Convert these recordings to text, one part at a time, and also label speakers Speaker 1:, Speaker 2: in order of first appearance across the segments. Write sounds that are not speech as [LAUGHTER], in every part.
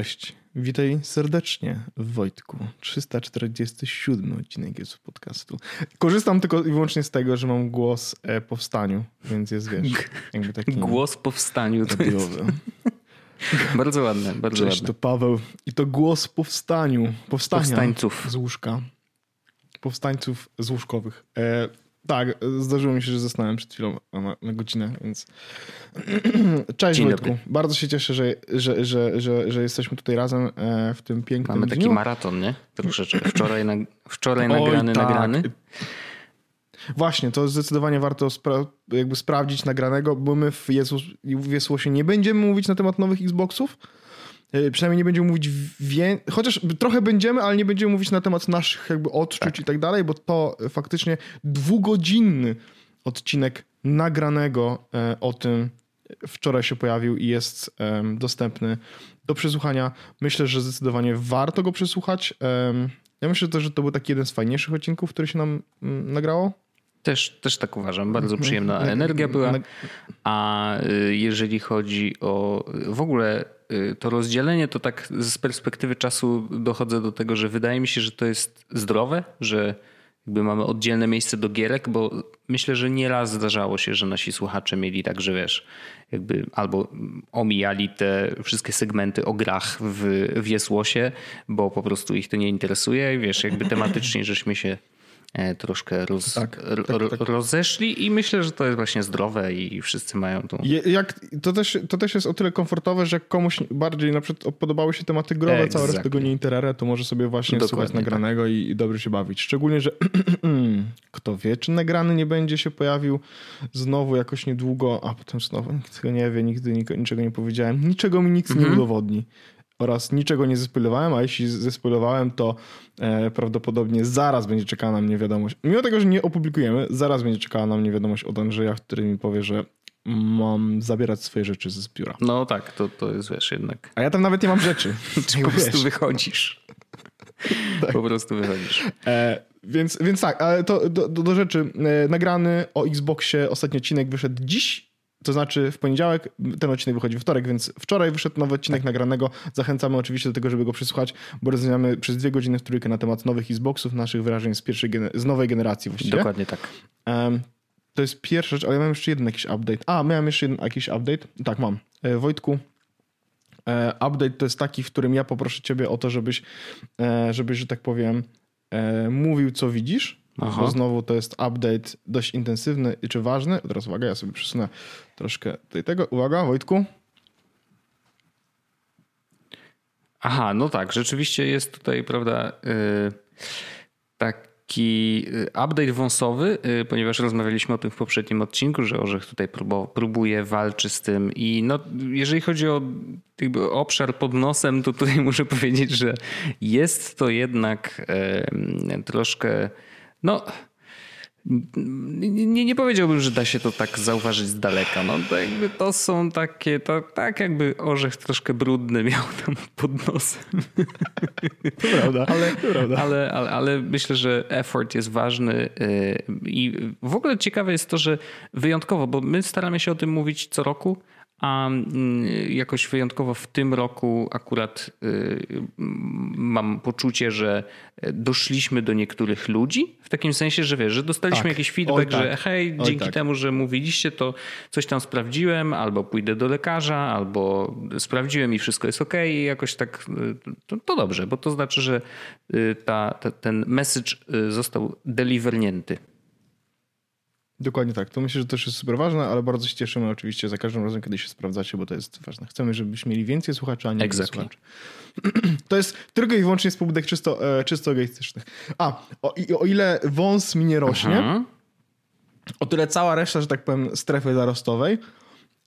Speaker 1: Cześć, witaj serdecznie Wojtku. 347 odcinek jest podcastu. Korzystam tylko i wyłącznie z tego, że mam głos e, powstaniu, więc jest wiesz, jakby taki
Speaker 2: Głos powstaniu. To jest...
Speaker 1: radiowy. [LAUGHS]
Speaker 2: Bardzo ładne, bardzo
Speaker 1: Cześć,
Speaker 2: ładne.
Speaker 1: to Paweł i to głos powstaniu, powstania
Speaker 2: Powstańców.
Speaker 1: z łóżka. Powstańców z łóżkowych. E, tak, zdarzyło mi się, że zasnąłem przed chwilą na, na godzinę, więc [CLEARS THROAT] cześć
Speaker 2: Dzień
Speaker 1: Wojtku.
Speaker 2: dobry.
Speaker 1: Bardzo się cieszę, że, że, że, że, że jesteśmy tutaj razem e, w tym pięknym
Speaker 2: Mamy taki
Speaker 1: dniu.
Speaker 2: maraton, nie? Troszeczkę. Wczoraj, na, wczoraj
Speaker 1: Oj,
Speaker 2: nagrany,
Speaker 1: tak.
Speaker 2: nagrany.
Speaker 1: Właśnie, to zdecydowanie warto spra- jakby sprawdzić nagranego, bo my w, Jezus, w Jesłosie nie będziemy mówić na temat nowych Xboxów. E, Przynajmniej nie będziemy mówić wie... chociaż trochę będziemy, ale nie będziemy mówić na temat naszych jakby odczuć i tak dalej, bo to faktycznie dwugodzinny odcinek nagranego e, o tym wczoraj się pojawił i jest dostępny do przesłuchania. Myślę, że zdecydowanie warto go przesłuchać. Ja myślę też, że to był taki jeden z fajniejszych odcinków, który się nam mm, nagrało.
Speaker 2: Też, też tak uważam. Bardzo
Speaker 1: Mhm.
Speaker 2: przyjemna energia była. A y, jeżeli chodzi o w ogóle to rozdzielenie, to tak z perspektywy czasu dochodzę do tego, że wydaje mi się, że to jest zdrowe, że jakby mamy oddzielne miejsce do gierek, bo myślę, że nieraz zdarzało się, że nasi słuchacze mieli tak, że wiesz, jakby albo omijali te wszystkie segmenty o grach w, w Jesłosie, bo po prostu ich to nie interesuje. I wiesz, jakby tematycznie żeśmy się troszkę roz,
Speaker 1: Tak, tak, tak.
Speaker 2: rozeszli i myślę, że to jest właśnie zdrowe i wszyscy mają tą
Speaker 1: jak, to, też, to też jest o tyle komfortowe, że jak komuś bardziej na przykład podobały się tematy growe, cała reszta
Speaker 2: Exactly.
Speaker 1: tego nie interere, to może sobie właśnie
Speaker 2: Dokładnie
Speaker 1: słuchać
Speaker 2: tak.
Speaker 1: nagranego i, i dobrze się bawić. Szczególnie, że [CLEARS THROAT] kto wie, czy nagrany nie będzie się pojawił znowu jakoś niedługo, a potem znowu nikt tego nie wie, nigdy niczego nie powiedziałem. Niczego mi nikt nie
Speaker 2: Mhm.
Speaker 1: udowodni. Oraz niczego nie zespoilowałem, a jeśli zespoilowałem, to e, prawdopodobnie zaraz będzie czekała na mnie wiadomość. Mimo tego, że nie opublikujemy, zaraz będzie czekała na mnie wiadomość od Andrzeja, który mi powie, że mam zabierać swoje rzeczy ze biura.
Speaker 2: No tak, to, to jest wiesz jednak.
Speaker 1: A ja tam nawet nie mam rzeczy. [LAUGHS]
Speaker 2: Czy po prostu wychodzisz. [LAUGHS] Po prostu wychodzisz.
Speaker 1: E, więc, więc tak, ale to do, do, do rzeczy. E, nagrany o Xboxie ostatni odcinek wyszedł dziś. To znaczy w poniedziałek, ten odcinek wychodzi we wtorek, więc wczoraj wyszedł nowy odcinek nagranego. Zachęcamy oczywiście do tego, żeby go przysłuchać, bo rozmawiamy przez dwie godziny w trójkę na temat nowych Xboxów, naszych wyrażeń z pierwszej, z nowej generacji właściwie.
Speaker 2: Dokładnie tak.
Speaker 1: Em, to jest pierwsza rzecz, ale ja mam jeszcze jeden jakiś update. A, miałem jeszcze jeden jakiś update. Tak, mam. E, Wojtku, e, update to jest taki, w którym ja poproszę ciebie o to, żebyś, e, żebyś że tak powiem, e, mówił, co widzisz.
Speaker 2: Aha.
Speaker 1: Bo znowu to jest update dość intensywny i czy ważny. Teraz uwaga, ja sobie przesunę troszkę tutaj tego. Uwaga, Wojtku.
Speaker 2: Aha, no tak, rzeczywiście jest tutaj, prawda, yy, taki yy, update wąsowy, yy, ponieważ rozmawialiśmy o tym w poprzednim odcinku, że Orzech tutaj próbo- próbuje, walczy z tym i no, jeżeli chodzi o jakby obszar pod nosem, to tutaj [LAUGHS] muszę powiedzieć, że jest to jednak yy, troszkę, no... Nie, nie, powiedziałbym, że da się to tak zauważyć z daleka. No, to, jakby to są takie, to, tak jakby orzech troszkę brudny miał tam pod nosem.
Speaker 1: To prawda, ale to prawda.
Speaker 2: Ale, ale, ale myślę, że effort jest ważny yy, i w ogóle ciekawe jest to, że wyjątkowo, bo my staramy się o tym mówić co roku, a mm, jakoś wyjątkowo w tym roku akurat yy, mam poczucie, że doszliśmy do niektórych ludzi, w takim sensie, że wiesz, że dostaliśmy
Speaker 1: Tak.
Speaker 2: jakiś feedback,
Speaker 1: Oj, tak.
Speaker 2: że hej,
Speaker 1: Oj,
Speaker 2: dzięki
Speaker 1: tak.
Speaker 2: temu, że mówiliście, to coś tam sprawdziłem, albo pójdę do lekarza, albo sprawdziłem i wszystko jest ok, i jakoś tak y, to, to dobrze, bo to znaczy, że y, ta, ta, ten message y, został delivernięty.
Speaker 1: Dokładnie tak. To myślę, że też jest super ważne, ale bardzo się cieszymy oczywiście za każdym razem, kiedy się sprawdzacie, bo to jest ważne. Chcemy, żebyśmy mieli więcej słuchaczy, a nie mniej
Speaker 2: Exactly.
Speaker 1: słuchaczy. [CLEARS THROAT] To jest tylko i wyłącznie z pobudek czysto, e, czysto egoistycznych. A, o, o ile wąs mi nie rośnie, o tyle cała reszta, że tak powiem, strefy zarostowej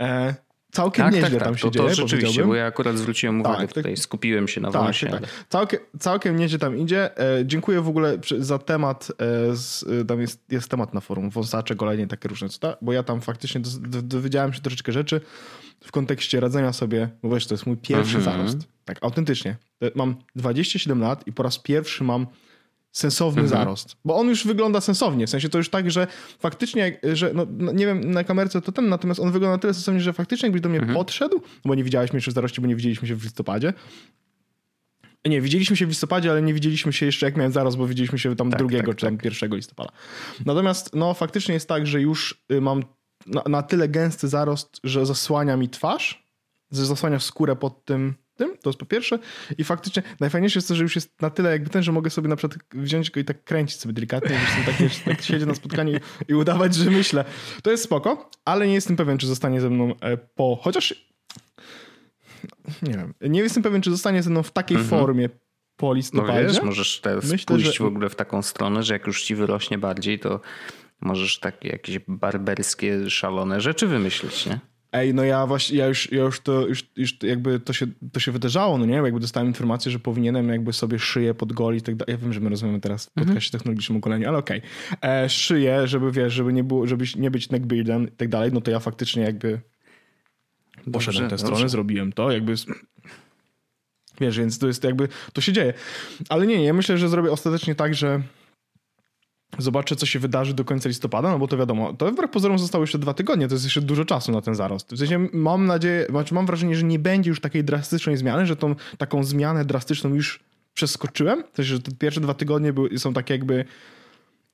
Speaker 1: e, całkiem
Speaker 2: Tak,
Speaker 1: nieźle
Speaker 2: tak, tak.
Speaker 1: tam się
Speaker 2: To,
Speaker 1: dzieje,
Speaker 2: to rzeczywiście, bo ja akurat zwróciłem uwagę
Speaker 1: Tak, tak.
Speaker 2: tutaj, skupiłem się na
Speaker 1: Tak,
Speaker 2: wąsie.
Speaker 1: tak, tak. Całkiem, całkiem nieźle tam idzie. E, dziękuję w ogóle za temat. E, z, e, tam jest, jest temat na forum. Wąsacze, golenie, takie różne cuda. Bo ja tam faktycznie dowiedziałem się troszeczkę rzeczy w kontekście radzenia sobie. Bo wiesz, to jest mój pierwszy
Speaker 2: Mhm.
Speaker 1: zarost. Tak, autentycznie. E, Mam 27 lat i po raz pierwszy mam sensowny mhm. zarost. Bo on już wygląda sensownie. W sensie to już tak, że faktycznie, że no, no, nie wiem na kamerce to ten, natomiast on wygląda na tyle sensownie, że faktycznie jakbyś do mnie mhm. podszedł, bo nie widziałeś mnie jeszcze w zaroście, bo nie widzieliśmy się w listopadzie. Nie, widzieliśmy się w listopadzie, ale nie widzieliśmy się jeszcze jak miałem zaraz, bo widzieliśmy się tam tak, drugiego tak, czy tam tak. pierwszego listopada. Natomiast no faktycznie jest tak, że już y, mam na, na tyle gęsty zarost, że zasłania mi twarz, że zasłania skórę pod tym tym, to jest po pierwsze. I faktycznie najfajniejsze jest to, że już jest na tyle jakby ten, że mogę sobie na przykład wziąć go i tak kręcić sobie delikatnie, że tak, wiesz, tak siedzieć na spotkaniu i, i udawać, że myślę. To jest spoko, ale nie jestem pewien, czy zostanie ze mną e, po... Chociaż nie wiem, nie jestem pewien, czy zostanie ze mną w takiej mhm. formie po listopadzie. No wiesz,
Speaker 2: możesz teraz Myślę, pójść że... w ogóle w taką stronę, że jak już ci wyrośnie bardziej, to możesz takie jakieś barberskie, szalone rzeczy wymyślić, nie?
Speaker 1: Ej, no ja właśnie, ja już, ja już to, już, już jakby to się, to się wydarzało, no nie? Jakby dostałem informację, że powinienem jakby sobie szyję pod goli i tak dalej. Ja wiem, że my rozmawiamy teraz w mhm. podcaście mhm. technologicznym ukoleniu, ale okej. Okay. E, szyję, żeby wiesz, żeby nie było, żeby nie być neckbeardem i tak dalej, no to ja faktycznie jakby poszedłem tę stronę, zrobiłem to, jakby wiesz, więc to jest jakby, to się dzieje. Ale nie, nie, ja myślę, że zrobię ostatecznie tak, że Zobaczę, co się wydarzy do końca listopada, no bo to wiadomo, to wbrew pozorom zostało jeszcze dwa tygodnie, to jest jeszcze dużo czasu na ten zarost. W sensie mam nadzieję, znaczy mam wrażenie, że nie będzie już takiej drastycznej zmiany, że tą taką zmianę drastyczną już przeskoczyłem. W sensie, że te pierwsze dwa tygodnie były, są takie jakby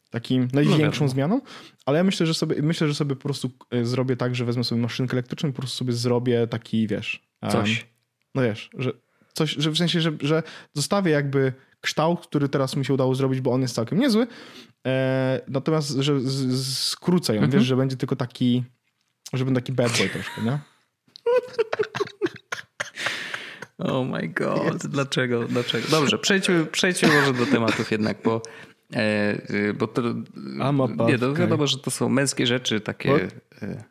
Speaker 1: takim największą no zmianą, ale ja myślę, że sobie, myślę, że sobie po prostu e, zrobię tak, że wezmę sobie maszynkę elektryczną i po prostu sobie zrobię taki, wiesz...
Speaker 2: Coś.
Speaker 1: no wiesz, że coś, że w sensie, że, że zostawię jakby kształt, który teraz mi się udało zrobić, bo on jest całkiem niezły, E, natomiast, że z, z, skrócę ją, mhm. wiesz, że będzie tylko taki, że będę taki bad boy troszkę, nie?
Speaker 2: Oh my god, Jest. dlaczego, dlaczego? Dobrze, przejdźmy, przejdźmy może do tematów jednak, bo, e, bo to, nie, to wiadomo, że to są męskie rzeczy takie... E,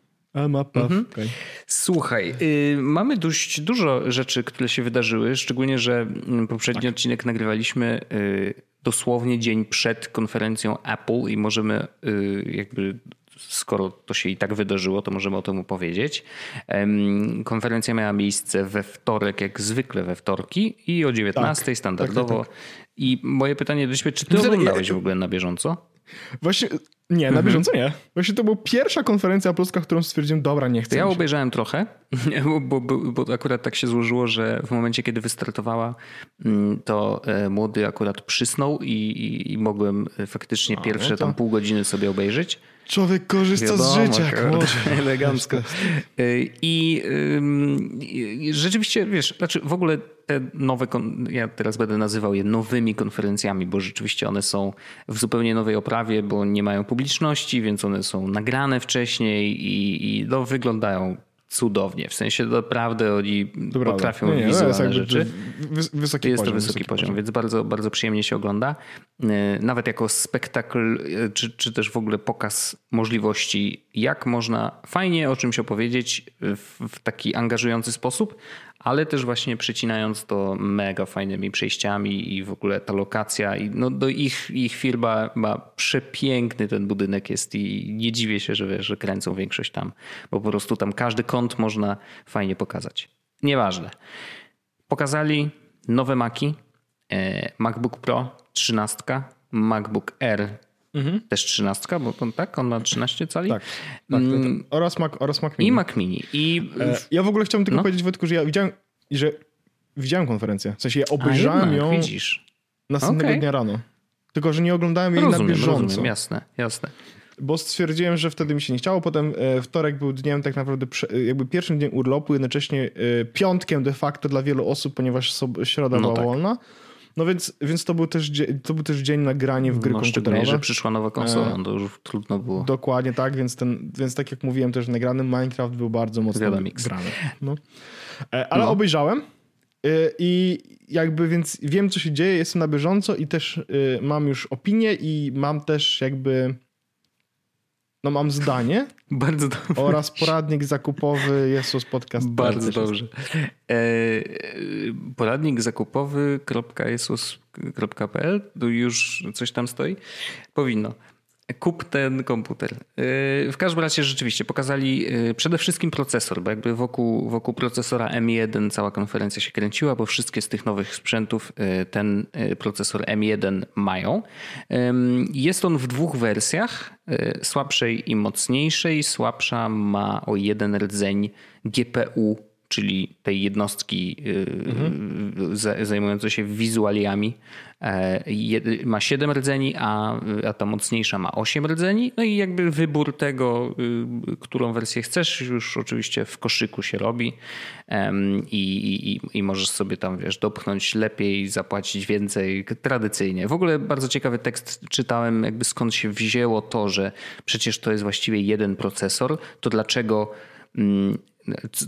Speaker 1: Mhm. Okay.
Speaker 2: Słuchaj, y, mamy dość dużo rzeczy, które się wydarzyły, szczególnie, że mm, poprzedni tak. odcinek nagrywaliśmy y, dosłownie dzień przed konferencją Apple i możemy y, jakby skoro to się i tak wydarzyło, to możemy o tym opowiedzieć. Konferencja miała miejsce we wtorek, jak zwykle we wtorki i o 19 tak, standardowo. Tak, tak, tak. I moje pytanie do ciebie, czy ty oglądałeś w ogóle na bieżąco?
Speaker 1: Właśnie nie, na mhm. bieżąco nie. Właśnie to była pierwsza konferencja polska, którą stwierdziłem, dobra, nie chcę.
Speaker 2: Ja obejrzałem trochę, [LAUGHS] bo, bo, bo, akurat tak się złożyło, że w momencie, kiedy wystartowała, mm, to e, młody akurat przysnął i, i, i mogłem faktycznie A, pierwsze no to... tam pół godziny sobie obejrzeć.
Speaker 1: Człowiek korzysta Wiadomo, z życia, może. [LAUGHS]
Speaker 2: Elegancko. I, I, rzeczywiście, wiesz, znaczy w ogóle te nowe, ja teraz będę nazywał je nowymi konferencjami, bo rzeczywiście one są w zupełnie nowej oprawie, bo nie mają publiczności, więc one są nagrane wcześniej i, i no, wyglądają cudownie. W sensie naprawdę oni Dobra, potrafią nie, nie, wizualne rzeczy.
Speaker 1: Wysoki
Speaker 2: jest
Speaker 1: poziom,
Speaker 2: to wysoki, poziom, poziom, więc bardzo, bardzo przyjemnie się ogląda. E, nawet jako spektakl, e, czy, czy też w ogóle pokaz możliwości, jak można fajnie o czymś opowiedzieć w, w taki angażujący sposób, ale też właśnie przycinając to mega fajnymi przejściami i w ogóle ta lokacja i no do ich, ich firma ma przepiękny ten budynek jest i nie dziwię się, że wiesz, że kręcą większość tam, bo po prostu tam każdy kąt można fajnie pokazać. Nieważne. Pokazali nowe Maki, e, MacBook Pro 13, MacBook Air Mhm. Też 13, bo on, tak, on ma 13 cali. Tak,
Speaker 1: tak, tak, tak. Oraz, Mac, oraz Mac Mini.
Speaker 2: I Mac Mini. I...
Speaker 1: E, ja w ogóle chciałbym tylko no. powiedzieć Wojtku, że ja widziałem, że widziałem konferencję. W sensie ja obejrzałem ją widzisz. następnego okay. dnia rano. Tylko, że nie oglądałem jej rozumiem, na bieżąco. Rozumiem,
Speaker 2: jasne, jasne.
Speaker 1: Bo stwierdziłem, że wtedy mi się nie chciało. Potem e, wtorek był dniem tak naprawdę jakby pierwszym dniem urlopu, jednocześnie e, piątkiem de facto dla wielu osób, ponieważ środa no była tak. wolna. No więc, więc to, był też, to był też dzień nagranie w gry no, komputerowe.
Speaker 2: że przyszła nowa konsola, e, to już trudno było.
Speaker 1: Dokładnie tak, więc, ten, więc tak jak mówiłem też nagrany Minecraft był bardzo mocno grany. No. E, ale no. obejrzałem e, i jakby więc wiem co się dzieje, jestem na bieżąco i też mam już opinię i mam też jakby no mam zdanie. [LAUGHS]
Speaker 2: Bardzo dobrze.
Speaker 1: Oraz poradnik zakupowy Jesus Podcast.
Speaker 2: Bardzo dobrze. E, poradnik zakupowy.jesus.pl tu już coś tam stoi? Powinno. Kup ten komputer. W każdym razie rzeczywiście pokazali przede wszystkim procesor, bo jakby wokół, wokół procesora M1 cała konferencja się kręciła, bo wszystkie z tych nowych sprzętów ten procesor M1 mają. Jest on w dwóch wersjach, słabszej i mocniejszej. Słabsza ma o jeden rdzeń GPU czyli tej jednostki mhm. zajmującej się wizualiami, ma 7 rdzeni, a, a ta mocniejsza ma 8 rdzeni. No i jakby wybór tego, y, którą wersję chcesz, już oczywiście w koszyku się robi i, i, i możesz sobie tam, wiesz, dopchnąć lepiej, zapłacić więcej tradycyjnie. W ogóle bardzo ciekawy tekst czytałem, jakby skąd się wzięło to, że przecież to jest właściwie jeden procesor, to dlaczego mm,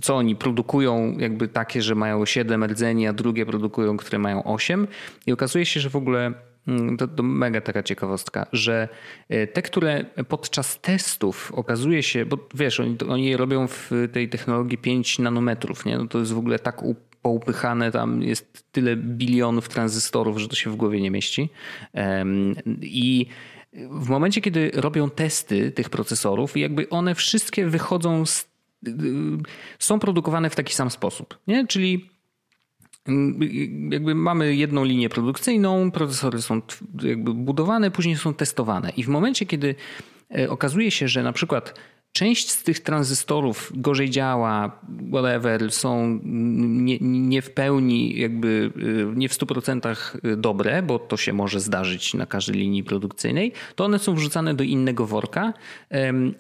Speaker 2: co oni produkują, jakby takie, że mają 7 rdzeni, a drugie produkują, które mają 8. I okazuje się, że w ogóle mm, to, to, mega taka ciekawostka, że e, te, które podczas testów okazuje się, bo wiesz, oni, oni je robią w tej technologii 5 nanometrów, nie? No to jest w ogóle tak poupychane, tam jest tyle bilionów tranzystorów, że to się w głowie nie mieści. I w momencie, kiedy robią testy tych procesorów, jakby one wszystkie wychodzą z są produkowane w taki sam sposób. Nie? Czyli mm, jakby mamy jedną linię produkcyjną, procesory są jakby budowane, później są testowane. I w momencie, kiedy e, okazuje się, że na przykład Część z tych tranzystorów gorzej działa, whatever, są nie, nie, w pełni, jakby y, nie w 100% dobre, bo to się może zdarzyć na każdej linii produkcyjnej, to one są wrzucane do innego worka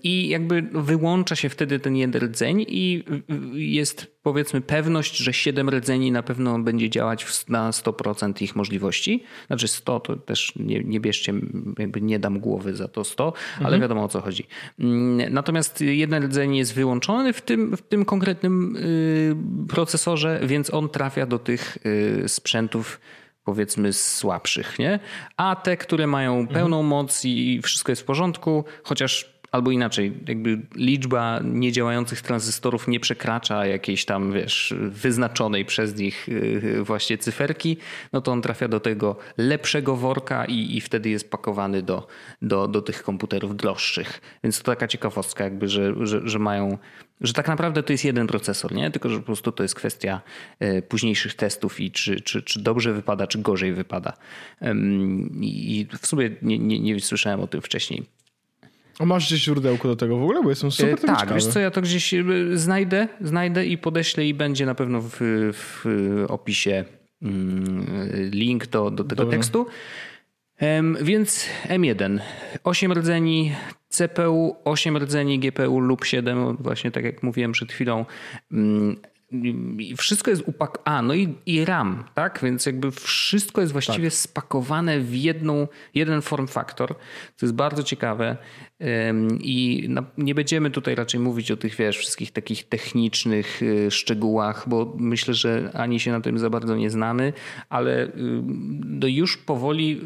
Speaker 2: i jakby wyłącza się wtedy ten jeden rdzeń i jest powiedzmy pewność, że 7 rdzeni na pewno będzie działać na 100% ich możliwości. Znaczy 100 to też nie, nie bierzcie, jakby nie dam głowy za to 100, mhm. ale wiadomo o co chodzi. Mm, natomiast jeden rdzeń jest wyłączony w tym, w tym konkretnym y, procesorze, więc on trafia do tych y, sprzętów powiedzmy słabszych, nie? A te, które mają pełną mhm. moc i wszystko jest w porządku, chociaż Albo inaczej, jakby liczba niedziałających tranzystorów nie przekracza jakiejś tam, wiesz, wyznaczonej przez nich y, właśnie cyferki, no to on trafia do tego lepszego worka i, i wtedy jest pakowany do, do, do tych komputerów droższych. Więc to taka ciekawostka, jakby, że, że, że mają że tak naprawdę to jest jeden procesor, nie? Tylko, że po prostu to jest kwestia y, późniejszych testów i czy, czy, czy dobrze wypada, czy gorzej wypada. I w sumie nie, nie, nie słyszałem o tym wcześniej.
Speaker 1: A masz gdzieś źródełko do tego w ogóle? Bo jestem super e,
Speaker 2: Tak, ciekawy. wiesz co, ja to gdzieś e, znajdę, znajdę i podeślę i będzie na pewno w, w opisie mm, link do, do tego Dobra. tekstu. Więc M1, 8 rdzeni CPU, 8 rdzeni GPU lub 7, właśnie tak jak mówiłem przed chwilą. Mm, wszystko jest upak... A, no i, i RAM, tak? Więc jakby wszystko jest właściwie tak. spakowane w jedną, jeden form factor, co jest bardzo ciekawe. I nie będziemy tutaj raczej mówić o tych, wiesz, wszystkich takich technicznych y, szczegółach, bo myślę, że ani się na tym za bardzo nie znamy, ale y, no już powoli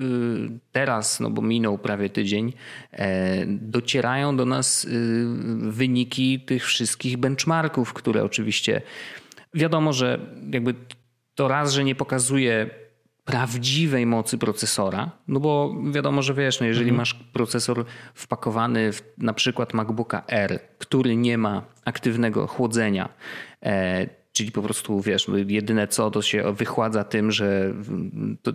Speaker 2: y, teraz, no bo minął prawie tydzień, e, docierają do nas wyniki tych wszystkich benchmarków, które oczywiście wiadomo, że jakby to raz, że nie pokazuje prawdziwej mocy procesora, no bo wiadomo, że wiesz, no jeżeli mhm. masz procesor wpakowany w na przykład MacBooka R, który nie ma aktywnego chłodzenia, e, Czyli po prostu, wiesz, no jedyne co to się wychładza tym, że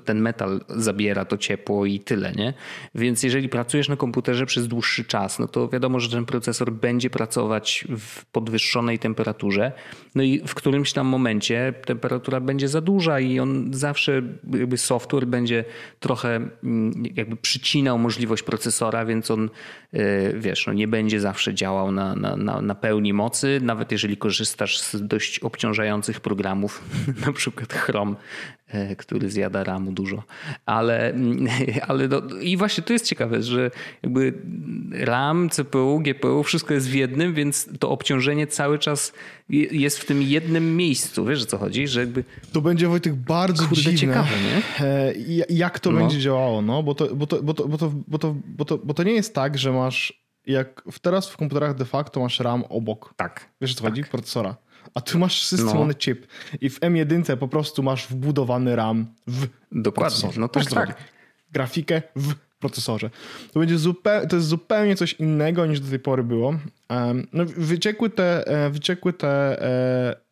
Speaker 2: ten metal zabiera to ciepło i tyle, nie? Więc jeżeli pracujesz na komputerze przez dłuższy czas, no to wiadomo, że ten procesor będzie pracować w podwyższonej temperaturze, no i w którymś tam momencie temperatura będzie za duża i on zawsze, jakby software będzie trochę mm, jakby przycinał możliwość procesora, więc on, e, wiesz, no nie będzie zawsze działał na, na, na pełni mocy, nawet jeżeli korzystasz z dość obciążających programów, [LAUGHS] na przykład Chrome, który zjada ramu dużo. Ale, [LAUGHS] ale no, i właśnie to jest ciekawe, że jakby RAM, CPU, GPU, wszystko jest w jednym, więc to obciążenie cały czas jest w tym jednym miejscu. Wiesz o co chodzi? Że jakby...
Speaker 1: To będzie Wojtek bardzo Kurde, dziwne. ciekawe, nie? E, jak to no. będzie działało, no? Bo to, bo, to, bo, to, bo, to, bo, to, bo, to, bo to nie jest tak, że masz jak teraz w komputerach de facto masz RAM obok.
Speaker 2: Tak.
Speaker 1: Wiesz o co
Speaker 2: tak.
Speaker 1: chodzi? Procesora. A tu masz system no. chip i w M1 po prostu masz wbudowany RAM w
Speaker 2: Dokładnie, no tak, tak.
Speaker 1: Grafikę w procesorze. To będzie zupełnie, to jest zupełnie coś innego niż do tej pory było. Um, no, wyciekły te, e, wyciekły te e,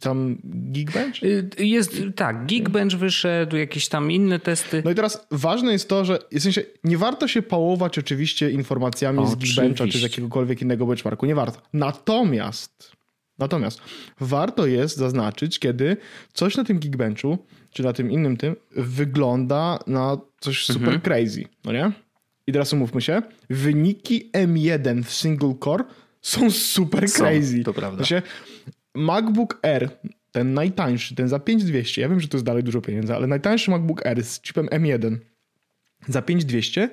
Speaker 1: tam Geekbench?
Speaker 2: Y, jest, tak, Geekbench wyszedł, jakieś tam inne testy.
Speaker 1: No i teraz ważne jest to, że w sensie nie warto się pałować oczywiście informacjami oczywiście. z Geekbencha czy z jakiegokolwiek innego benchmarku, nie warto. Natomiast Natomiast warto jest zaznaczyć, kiedy coś na tym Geekbenchu, czy na tym innym tym, wygląda na coś super mhm. crazy, no nie? I teraz umówmy się, wyniki M1 w single core są super są, crazy.
Speaker 2: To prawda.
Speaker 1: Znaczy, MacBook Air, ten najtańszy, ten za 5200, ja wiem, że to jest dalej dużo pieniędzy, ale najtańszy MacBook Air z chipem M1 za 5200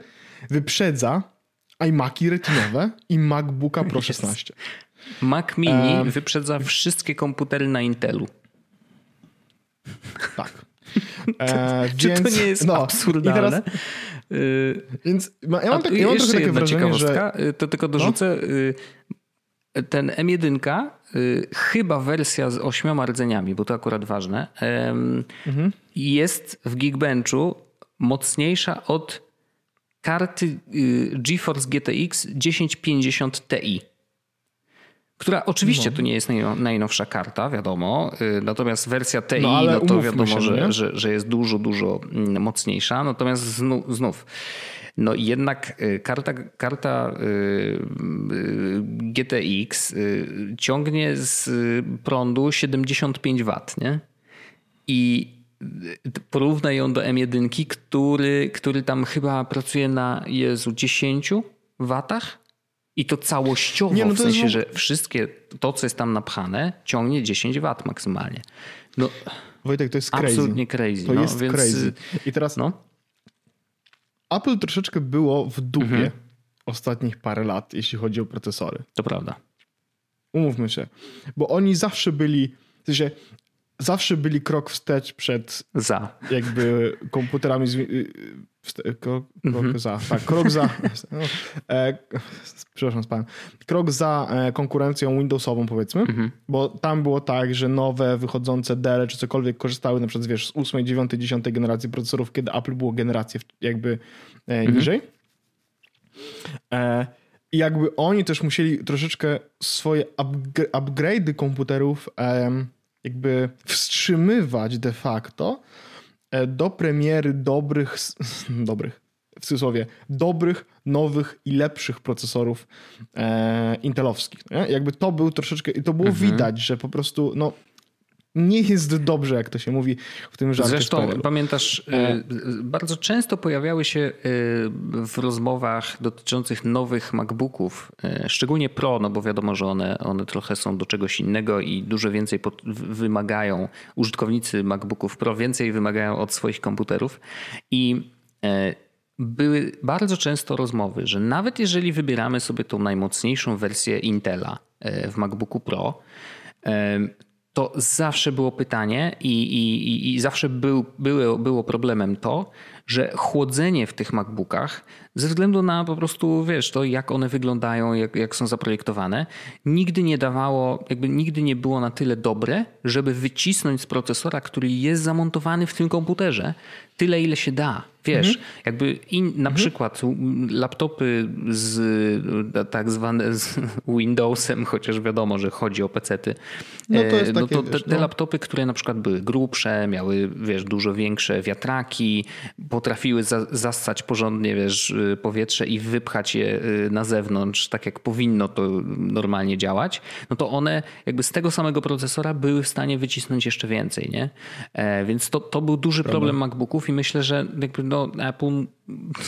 Speaker 1: wyprzedza iMaki retinowe i MacBooka Pro 16.
Speaker 2: Mac Mini um, wyprzedza wszystkie komputery na Intelu.
Speaker 1: Tak. [LAUGHS]
Speaker 2: E, Czy więc, to nie jest no, absurdalne? Teraz,
Speaker 1: y, więc ja mam, tak, ja mam trochę takie wrażenie, że...
Speaker 2: Y, to tylko dorzucę. No? Ten M1, chyba wersja z ośmioma rdzeniami, bo to akurat ważne, mhm. jest w Geekbenchu mocniejsza od karty GeForce GTX 1050 Ti która oczywiście no. to nie jest najnowsza karta, wiadomo, y, natomiast wersja TI, no, no to wiadomo, się, że, że, że, jest dużo, dużo mm, mocniejsza, natomiast znów, znów no jednak y, karta, karta y, GTX ciągnie z prądu 75 W, nie? I porównaj ją do M1, który, który tam chyba pracuje na Jezu 10 watach i to całościowo, nie, no to w sensie, jest... że wszystkie, to co jest tam napchane, ciągnie 10 W maksymalnie. No,
Speaker 1: Wojtek, to jest crazy.
Speaker 2: Absolutnie crazy.
Speaker 1: To no, jest więc... crazy. I teraz no. Apple troszeczkę było w dupie mhm. ostatnich parę lat, jeśli chodzi o procesory.
Speaker 2: To prawda.
Speaker 1: Umówmy się. Bo oni zawsze byli, w sensie zawsze byli krok wstecz przed
Speaker 2: za.
Speaker 1: jakby komputerami z, y, krok, krok mm -hmm. za, tak, krok za no, e, przepraszam z panem, krok za e, konkurencją Windowsową powiedzmy, mm -hmm. bo tam było tak, że nowe wychodzące Dell czy cokolwiek korzystały na przykład wiesz, z 8, 9, 10 generacji procesorów, kiedy Apple było generację jakby e, mm -hmm. niżej. E, i jakby oni też musieli troszeczkę swoje upgrade'y komputerów jakby wstrzymywać de facto e, do premiery dobrych, [LAUGHS] dobrych, w cudzysłowie, dobrych, nowych i lepszych procesorów e, intelowskich. Nie? Jakby to był troszeczkę, i to było mhm. widać, że po prostu, no, nie jest dobrze, jak to się mówi w tym żarcie.
Speaker 2: Zresztą pamiętasz, e... bardzo często pojawiały się w rozmowach dotyczących nowych MacBooków, szczególnie Pro, no bo wiadomo, że one, one trochę są do czegoś innego i dużo więcej wymagają, użytkownicy MacBooków Pro więcej wymagają od swoich komputerów i były bardzo często rozmowy, że nawet jeżeli wybieramy sobie tą najmocniejszą wersję Intela w MacBooku Pro, to zawsze było pytanie i, i, i zawsze był, było, było problemem to, że chłodzenie w tych MacBookach, ze względu na po prostu, wiesz, to jak one wyglądają, jak, jak są zaprojektowane, nigdy nie dawało, jakby nigdy nie było na tyle dobre, żeby wycisnąć z procesora, który jest zamontowany w tym komputerze, tyle ile się da. Wiesz, mhm. jakby in, na mhm. przykład laptopy z tak zwane z Windowsem, chociaż wiadomo, że chodzi o pecety. No to, jest e, no to te, te no. laptopy, które na przykład były grubsze, miały, wiesz, dużo większe wiatraki, potrafiły za, zassać porządnie, wiesz, powietrze i wypchać je na zewnątrz, tak jak powinno to normalnie działać, no to one jakby z tego samego procesora były w stanie wycisnąć jeszcze więcej, nie? E, więc to, to był duży Prawda. problem MacBooków i myślę, że jakby no Apple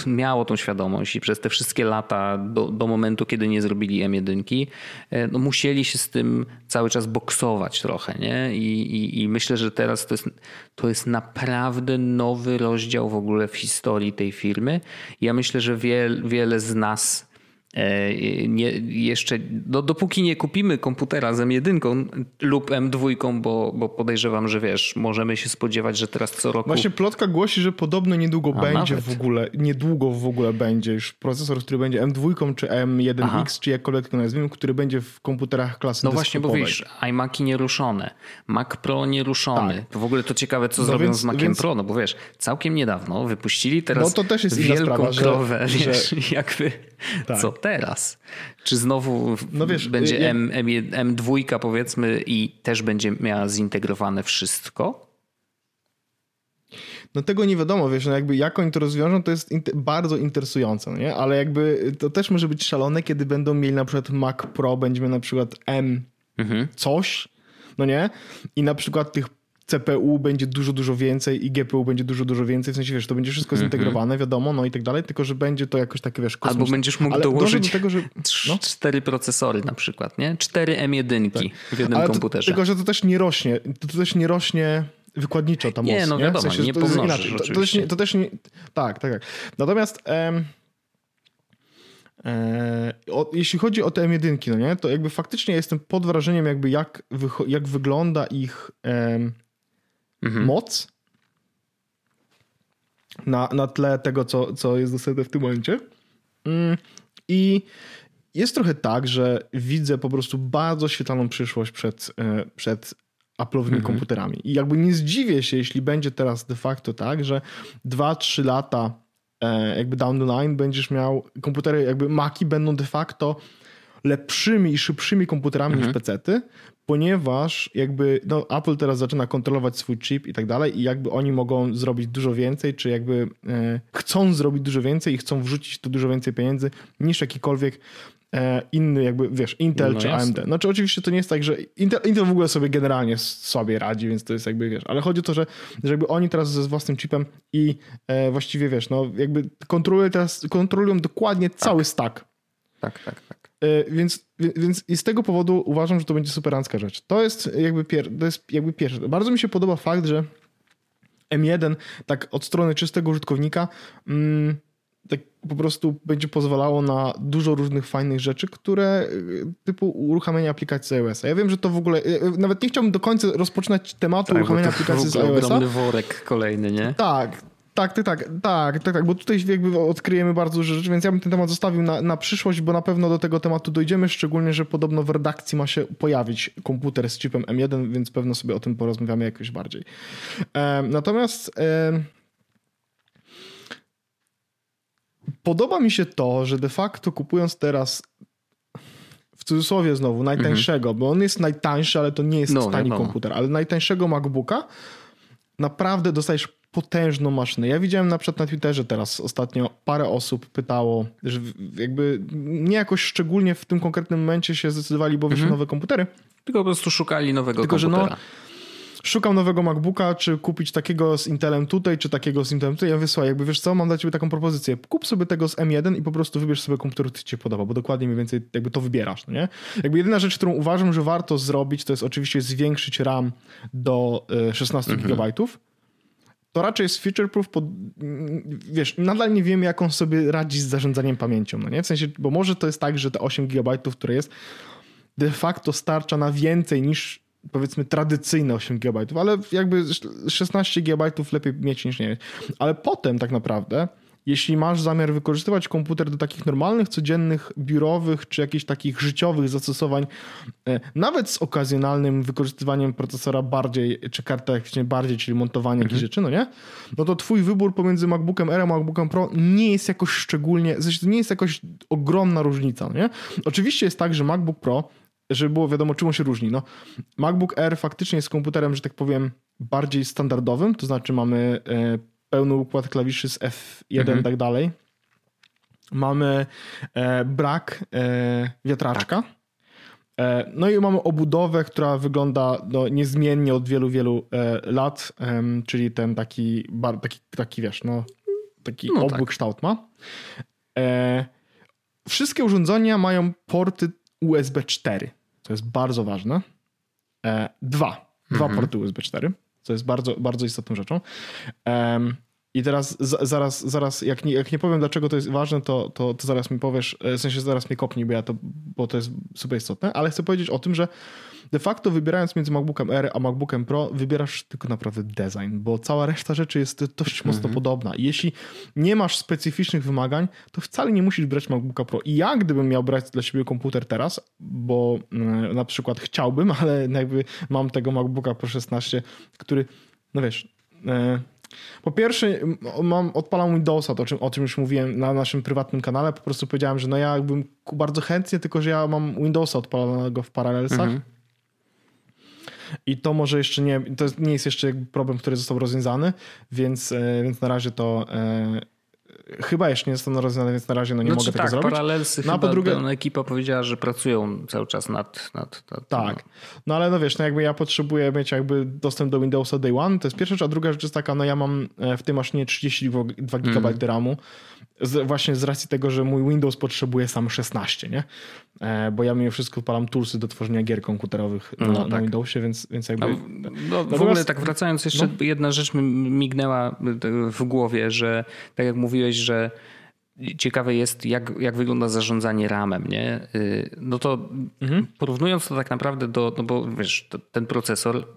Speaker 2: miało tą świadomość i przez te wszystkie lata do, do momentu, kiedy nie zrobili M1, e, no musieli się z tym cały czas boksować trochę, nie? I, i, i myślę, że teraz to jest, to jest naprawdę nowy rozdział w ogóle w historii tej firmy. Ja myślę, że wiel, wiele z nas nie, jeszcze, no, dopóki nie kupimy komputera z M1 lub M2, bo, bo podejrzewam, że wiesz, możemy się spodziewać, że teraz co roku.
Speaker 1: Właśnie plotka głosi, że podobno niedługo A, będzie nawet. w ogóle, niedługo w ogóle będzie już procesor, który będzie M2 czy M1X, Aha. czy jakkolwiek to nazwijmy, który będzie w komputerach klasy
Speaker 2: No właśnie, bo wiesz, iMaki nieruszone, Mac Pro nieruszony. Tak. W ogóle to ciekawe, co no zrobią więc, z Maciem więc... Pro, no bo wiesz, całkiem niedawno wypuścili teraz no to też jest wielką sprawa, krowę, że, wiesz, że... [LAUGHS] jakby tak. co teraz? Czy znowu no wiesz, będzie ja... M, M, M2 powiedzmy i też będzie miała zintegrowane wszystko?
Speaker 1: No tego nie wiadomo, wiesz, no jakby jak oni to rozwiążą, to jest bardzo interesujące, nie? Ale jakby to też może być szalone, kiedy będą mieli na przykład Mac Pro, będziemy na przykład M mhm. coś, no nie? I na przykład tych CPU będzie dużo, dużo więcej i GPU będzie dużo, dużo więcej. W sensie, wiesz, to będzie wszystko mm -hmm. zintegrowane, wiadomo, no i tak dalej, tylko że będzie to jakoś takie, wiesz,
Speaker 2: kosmiczne. Albo będziesz mógł Ale dołożyć do tego, że, no? cztery procesory na przykład, nie? Cztery M1 tak. w jednym Ale komputerze.
Speaker 1: To, tylko, że to też nie rośnie. To, to też nie rośnie wykładniczo ta moc.
Speaker 2: Nie, no wiadomo, nie, w sensie, nie to, pomnożysz, to, to, też nie,
Speaker 1: to też nie... Tak, tak, tak. Natomiast... Em, e, o, jeśli chodzi o te M1, no nie, to jakby faktycznie jestem pod wrażeniem jakby jak, jak wygląda ich em, mhm. moc na, na tle tego, co, co jest dostępne w tym momencie. Mm, I jest trochę tak, że widzę po prostu bardzo świetlaną przyszłość przed, e, przed Apple'owymi mhm. komputerami. I jakby nie zdziwię się, jeśli będzie teraz de facto tak, że 2-3 lata e, jakby down the line będziesz miał komputery, jakby Maki będą de facto lepszymi i szybszymi komputerami mhm. niż PC-ty, ponieważ jakby no, Apple teraz zaczyna kontrolować swój chip i tak dalej i jakby oni mogą zrobić dużo więcej, czy jakby e, chcą zrobić dużo więcej i chcą wrzucić tu dużo więcej pieniędzy niż jakikolwiek e, inny jakby, wiesz, Intel no czy jasne. AMD. Znaczy oczywiście to nie jest tak, że Intel, Intel w ogóle sobie generalnie sobie radzi, więc to jest jakby, wiesz, ale chodzi o to, że, że jakby oni teraz ze własnym chipem i e, właściwie, wiesz, no jakby kontrolują teraz, kontrolują dokładnie tak. cały stack.
Speaker 2: Tak, tak, tak.
Speaker 1: E, więc, więc i z tego powodu uważam, że to będzie superancka rzecz. To jest jakby, pier, to jest jakby pierwsze. Bardzo mi się podoba fakt, że M1 tak od strony czystego użytkownika mm, tak po prostu będzie pozwalało na dużo różnych fajnych rzeczy, które e, typu uruchamianie aplikacji z iOS. Ja wiem, że to w ogóle, e, nawet nie chciałbym do końca rozpoczynać tematu tak, uruchamiania aplikacji z iOS.
Speaker 2: ogromny worek kolejny, nie?
Speaker 1: Tak, tak, tak, tak, tak, tak, tak, bo tutaj jakby odkryjemy bardzo dużo rzeczy, więc ja bym ten temat zostawił na, na przyszłość, bo na pewno do tego tematu dojdziemy, szczególnie, że podobno w redakcji ma się pojawić komputer z chipem M1, więc pewno sobie o tym porozmawiamy jakoś bardziej. E, natomiast e, podoba mi się to, że de facto kupując teraz w cudzysłowie znowu, najtańszego, mhm. bo on jest najtańszy, ale to nie jest no, tani komputer, ale najtańszego MacBooka naprawdę dostajesz potężną maszynę. Ja widziałem na przykład na Twitterze teraz ostatnio parę osób pytało, że jakby nie jakoś szczególnie w tym konkretnym momencie się zdecydowali, bo wyszły mhm. nowe komputery.
Speaker 2: Tylko po prostu szukali nowego Tylko, komputera. Że no,
Speaker 1: szukam nowego MacBooka, czy kupić takiego z Intelem tutaj, czy takiego z Intelem tutaj. Ja wysłałem, jakby wiesz co, mam dla ciebie taką propozycję. Kup sobie tego z M1 i po prostu wybierz sobie komputer, który ci się podoba, bo dokładnie mniej więcej jakby to wybierasz, no nie? Jakby jedyna rzecz, którą uważam, że warto zrobić, to jest oczywiście zwiększyć RAM do 16 mhm. GB to raczej jest feature-proof, pod, wiesz, nadal nie wiemy, jak on sobie radzi z zarządzaniem pamięcią, no nie? W sensie, bo może to jest tak, że te 8 GB, które jest, de facto starcza na więcej niż powiedzmy tradycyjne 8 GB, ale jakby 16 GB lepiej mieć niż nie. Ale potem tak naprawdę jeśli masz zamiar wykorzystywać komputer do takich normalnych, codziennych, biurowych czy jakichś takich życiowych zastosowań, e, nawet z okazjonalnym wykorzystywaniem procesora bardziej, czy karty graficznej bardziej, czyli montowanie mhm. jakichś rzeczy, no nie? No to twój wybór pomiędzy MacBookiem Air a MacBookiem Pro nie jest jakoś szczególnie, to nie jest jakoś ogromna różnica, no nie? Oczywiście jest tak, że MacBook Pro żeby było wiadomo, czym on się różni. No, MacBook Air faktycznie jest komputerem, że tak powiem, bardziej standardowym, to znaczy mamy e, pełny układ klawiszy z F1 mhm. i tak dalej. Mamy e, brak e, wiatraczka. Tak. E, no i mamy obudowę, która wygląda no, niezmiennie od wielu, wielu e, lat, czyli ten taki, bar, taki, taki wiesz, no, taki no obły tak. kształt ma. E, wszystkie urządzenia mają porty USB 4, co jest bardzo ważne. E, dwa. Dwa mhm. porty USB 4 co jest bardzo, bardzo istotną rzeczą. I teraz zaraz, zaraz jak, nie, jak nie powiem, dlaczego to jest ważne, to, to, to zaraz mi powiesz, w sensie zaraz mnie kopnij, bo, ja to, bo to jest super istotne, ale chcę powiedzieć o tym, że de facto wybierając między MacBookiem Air a MacBookiem Pro, wybierasz tylko naprawdę design, bo cała reszta rzeczy jest dość mocno mhm. podobna. I jeśli nie masz specyficznych wymagań, to wcale nie musisz brać MacBooka Pro. I ja gdybym miał brać dla siebie komputer teraz, bo mm, na przykład chciałbym, [LAUGHS] ale jakby mam tego MacBooka Pro 16, który, no wiesz... E, po pierwsze, mam, odpalam Windowsa, to o czym, o czym już mówiłem na naszym prywatnym kanale. Po prostu powiedziałem, że no ja jakbym bardzo chętnie, tylko że ja mam Windowsa odpalonego w paralelsach. Mhm. I to może jeszcze nie, to nie jest jeszcze problem, który został rozwiązany, więc, e, więc na razie to e, chyba jeszcze nie zostaną rozwiązane, więc na razie no nie
Speaker 2: znaczy,
Speaker 1: mogę
Speaker 2: tak,
Speaker 1: tego zrobić.
Speaker 2: Paralelsy no, a po drugie, ekipa powiedziała, że pracują cały czas nad... nad, nad
Speaker 1: tak, no. no. ale no wiesz, no jakby ja potrzebuję mieć jakby dostęp do Windowsa Day One, to jest pierwsza rzecz, a druga rzecz jest taka, no ja mam e, w tej maszynie 32 GB mm. RAMu, z, właśnie z racji tego, że mój Windows potrzebuje sam 16, nie? E, bo ja mimo wszystko palam toolsy do tworzenia gier komputerowych na, no tak. na Windowsie, więc, więc jakby...
Speaker 2: No, w ogóle tak wracając jeszcze, no. jedna rzecz mi mignęła w głowie, że tak jak mówiłeś, że ciekawe jest, jak, jak wygląda zarządzanie ramem, nie? Y, no to mhm. porównując to tak naprawdę do, no bo wiesz, ten procesor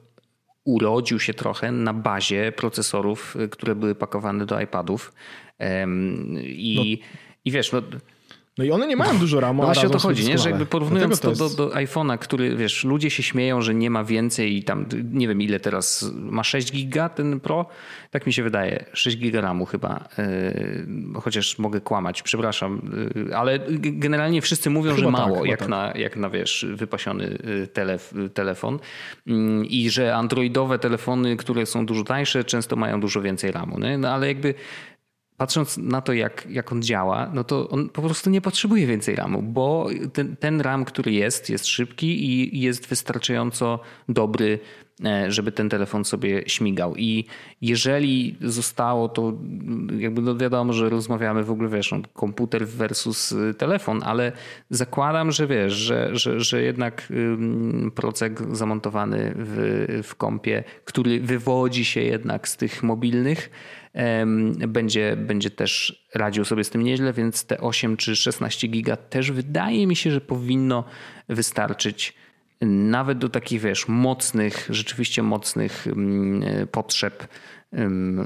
Speaker 2: urodził się trochę na bazie procesorów, które były pakowane do iPadów. I, no. i wiesz, no,
Speaker 1: no i one nie mają dużo ramu.
Speaker 2: No właśnie o to chodzi, nie? że jakby porównując to, to jest... do, do iPhone'a, który wiesz, ludzie się śmieją, że nie ma więcej i tam nie wiem ile teraz ma 6 giga ten Pro, tak mi się wydaje, 6 giga ramu chyba, yy, chociaż mogę kłamać, przepraszam, yy, ale generalnie wszyscy mówią, chyba że mało, tak, jak, tak. na, jak na wiesz, wypasiony y, telef telefon yy, i że androidowe telefony, które są dużo tańsze, często mają dużo więcej ramu, nie? no ale jakby patrząc na to, jak, jak on działa, no to on po prostu nie potrzebuje więcej RAMu, bo ten, ten RAM, który jest, jest szybki i jest wystarczająco dobry, żeby ten telefon sobie śmigał. I jeżeli zostało to, jakby no wiadomo, że rozmawiamy w ogóle, wiesz, no, komputer versus y, telefon, ale zakładam, że wiesz, że, że, że jednak procek zamontowany w, w kompie, który wywodzi się jednak z tych mobilnych, będzie, będzie też radził sobie z tym nieźle, więc te 8 czy 16 giga też wydaje mi się, że powinno wystarczyć nawet do takich, wiesz, mocnych, rzeczywiście mocnych potrzeb,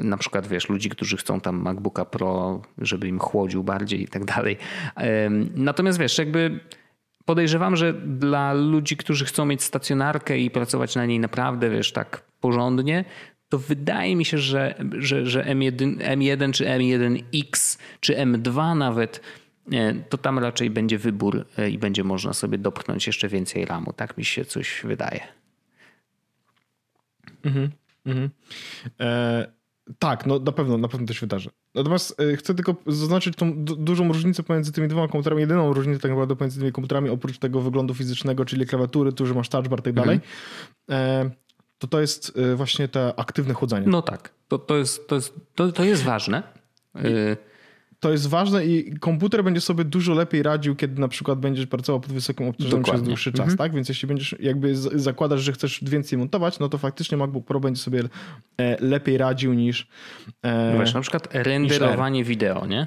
Speaker 2: na przykład, wiesz, ludzi, którzy chcą tam MacBooka Pro, żeby im chłodził bardziej i tak dalej. Natomiast, wiesz, jakby podejrzewam, że dla ludzi, którzy chcą mieć stacjonarkę i pracować na niej naprawdę, wiesz, tak porządnie, to wydaje mi się, że, że, że M1, M1 czy M1X czy M2 nawet, e, to tam raczej będzie wybór e, i będzie można sobie dopchnąć jeszcze więcej ramu. Tak mi się coś wydaje.
Speaker 1: Mhm. mhm. E, tak, no na pewno, na pewno to się wydarzy. Natomiast e, chcę tylko zaznaczyć tą dużą różnicę pomiędzy tymi dwoma komputerami. Jedyną różnicę tak naprawdę pomiędzy tymi komputerami, oprócz tego wyglądu fizycznego, czyli klawiatury, tu, że masz touch bar i tak dalej. Mhm. E, to to jest y, właśnie te aktywne chłodzenie.
Speaker 2: No tak, to, to, jest, to, jest, to, to jest ważne.
Speaker 1: To jest ważne i komputer będzie sobie dużo lepiej radził, kiedy na przykład będziesz pracował pod wysokim obciążeniem przez dłuższy czas, mhm. tak? Więc jeśli będziesz jakby zakładasz, że chcesz więcej montować, no to faktycznie MacBook Pro będzie sobie e, lepiej radził niż
Speaker 2: e, no Wiesz, na przykład renderowanie wideo, nie?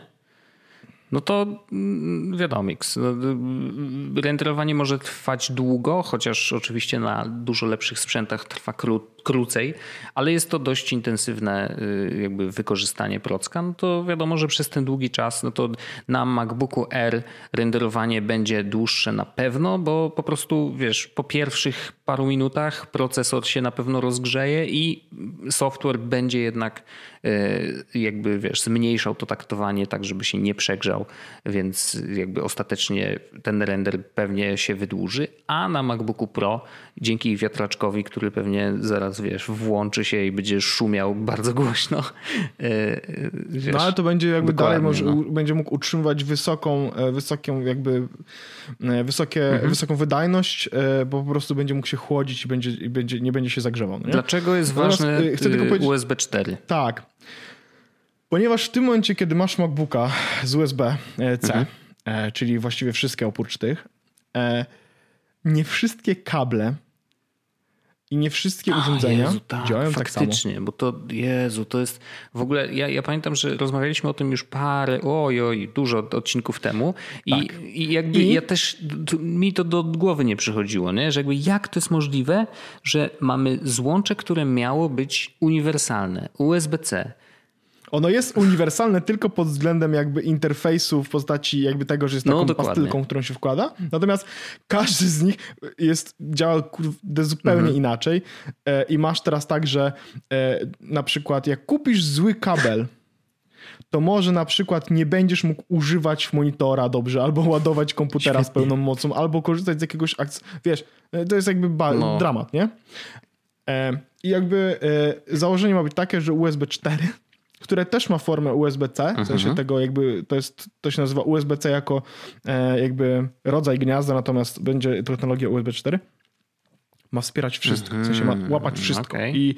Speaker 2: No to mm, wiadomo, no, renderowanie może trwać długo, chociaż oczywiście na dużo lepszych sprzętach trwa kró krócej, ale jest to dość intensywne y, jakby wykorzystanie procka. No to wiadomo, że przez ten długi czas, no to na MacBooku R renderowanie będzie dłuższe na pewno, bo po prostu wiesz, po pierwszych paru minutach procesor się na pewno rozgrzeje i software będzie jednak y, jakby wiesz, zmniejszał to taktowanie tak, żeby się nie przegrzał, więc jakby ostatecznie ten render pewnie się wydłuży, a na MacBooku Pro dzięki wiatraczkowi, który pewnie zaraz wiesz, włączy się i będzie szumiał bardzo głośno. [LAUGHS] E,
Speaker 1: e, wiesz, no ale to będzie jakby dalej może, no. będzie mógł utrzymywać wysoką, e, wysoką jakby wysokie, mhm. wysoką wydajność, bo po prostu będzie mógł się chłodzić i będzie, i będzie, nie będzie się zagrzewał. Nie?
Speaker 2: Dlaczego jest ważne USB 4?
Speaker 1: Tak. Ponieważ w tym momencie, kiedy masz MacBooka z USB-C, mhm. czyli właściwie wszystkie oprócz tych, nie wszystkie kable I nie wszystkie
Speaker 2: A,
Speaker 1: urządzenia
Speaker 2: Jezu, tak,
Speaker 1: działają tak samo.
Speaker 2: faktycznie, bo to, Jezu, to jest w ogóle, ja, ja pamiętam, że rozmawialiśmy o tym już parę, oj, oj, dużo odcinków temu i,
Speaker 1: Tak.
Speaker 2: i jakby
Speaker 1: I-
Speaker 2: ja też, t- mi to do głowy nie przychodziło, nie? że jakby jak to jest możliwe, że mamy złącze, które miało być uniwersalne, USB-C,
Speaker 1: Ono jest uniwersalne tylko pod względem jakby interfejsu w postaci jakby tego, że jest
Speaker 2: No,
Speaker 1: taką
Speaker 2: dokładnie.
Speaker 1: pastylką, którą się wkłada. Natomiast każdy z nich jest, działa kurde, zupełnie
Speaker 2: Mhm.
Speaker 1: inaczej. E, I masz teraz tak, że e, na przykład jak kupisz zły kabel, to może na przykład nie będziesz mógł używać monitora dobrze, albo ładować komputera z
Speaker 2: Świetnie.
Speaker 1: pełną mocą, albo korzystać z jakiegoś akc... Wiesz, e, to jest jakby ba-
Speaker 2: No.
Speaker 1: dramat, nie? E, I jakby e, założenie ma być takie, że USB 4, które też ma formę USB-C, w sensie tego jakby, to jest, to się nazywa USB-C jako e, jakby rodzaj gniazda, natomiast będzie technologia USB 4. Ma wspierać wszystko, w sensie ma łapać wszystko.
Speaker 2: okej.
Speaker 1: I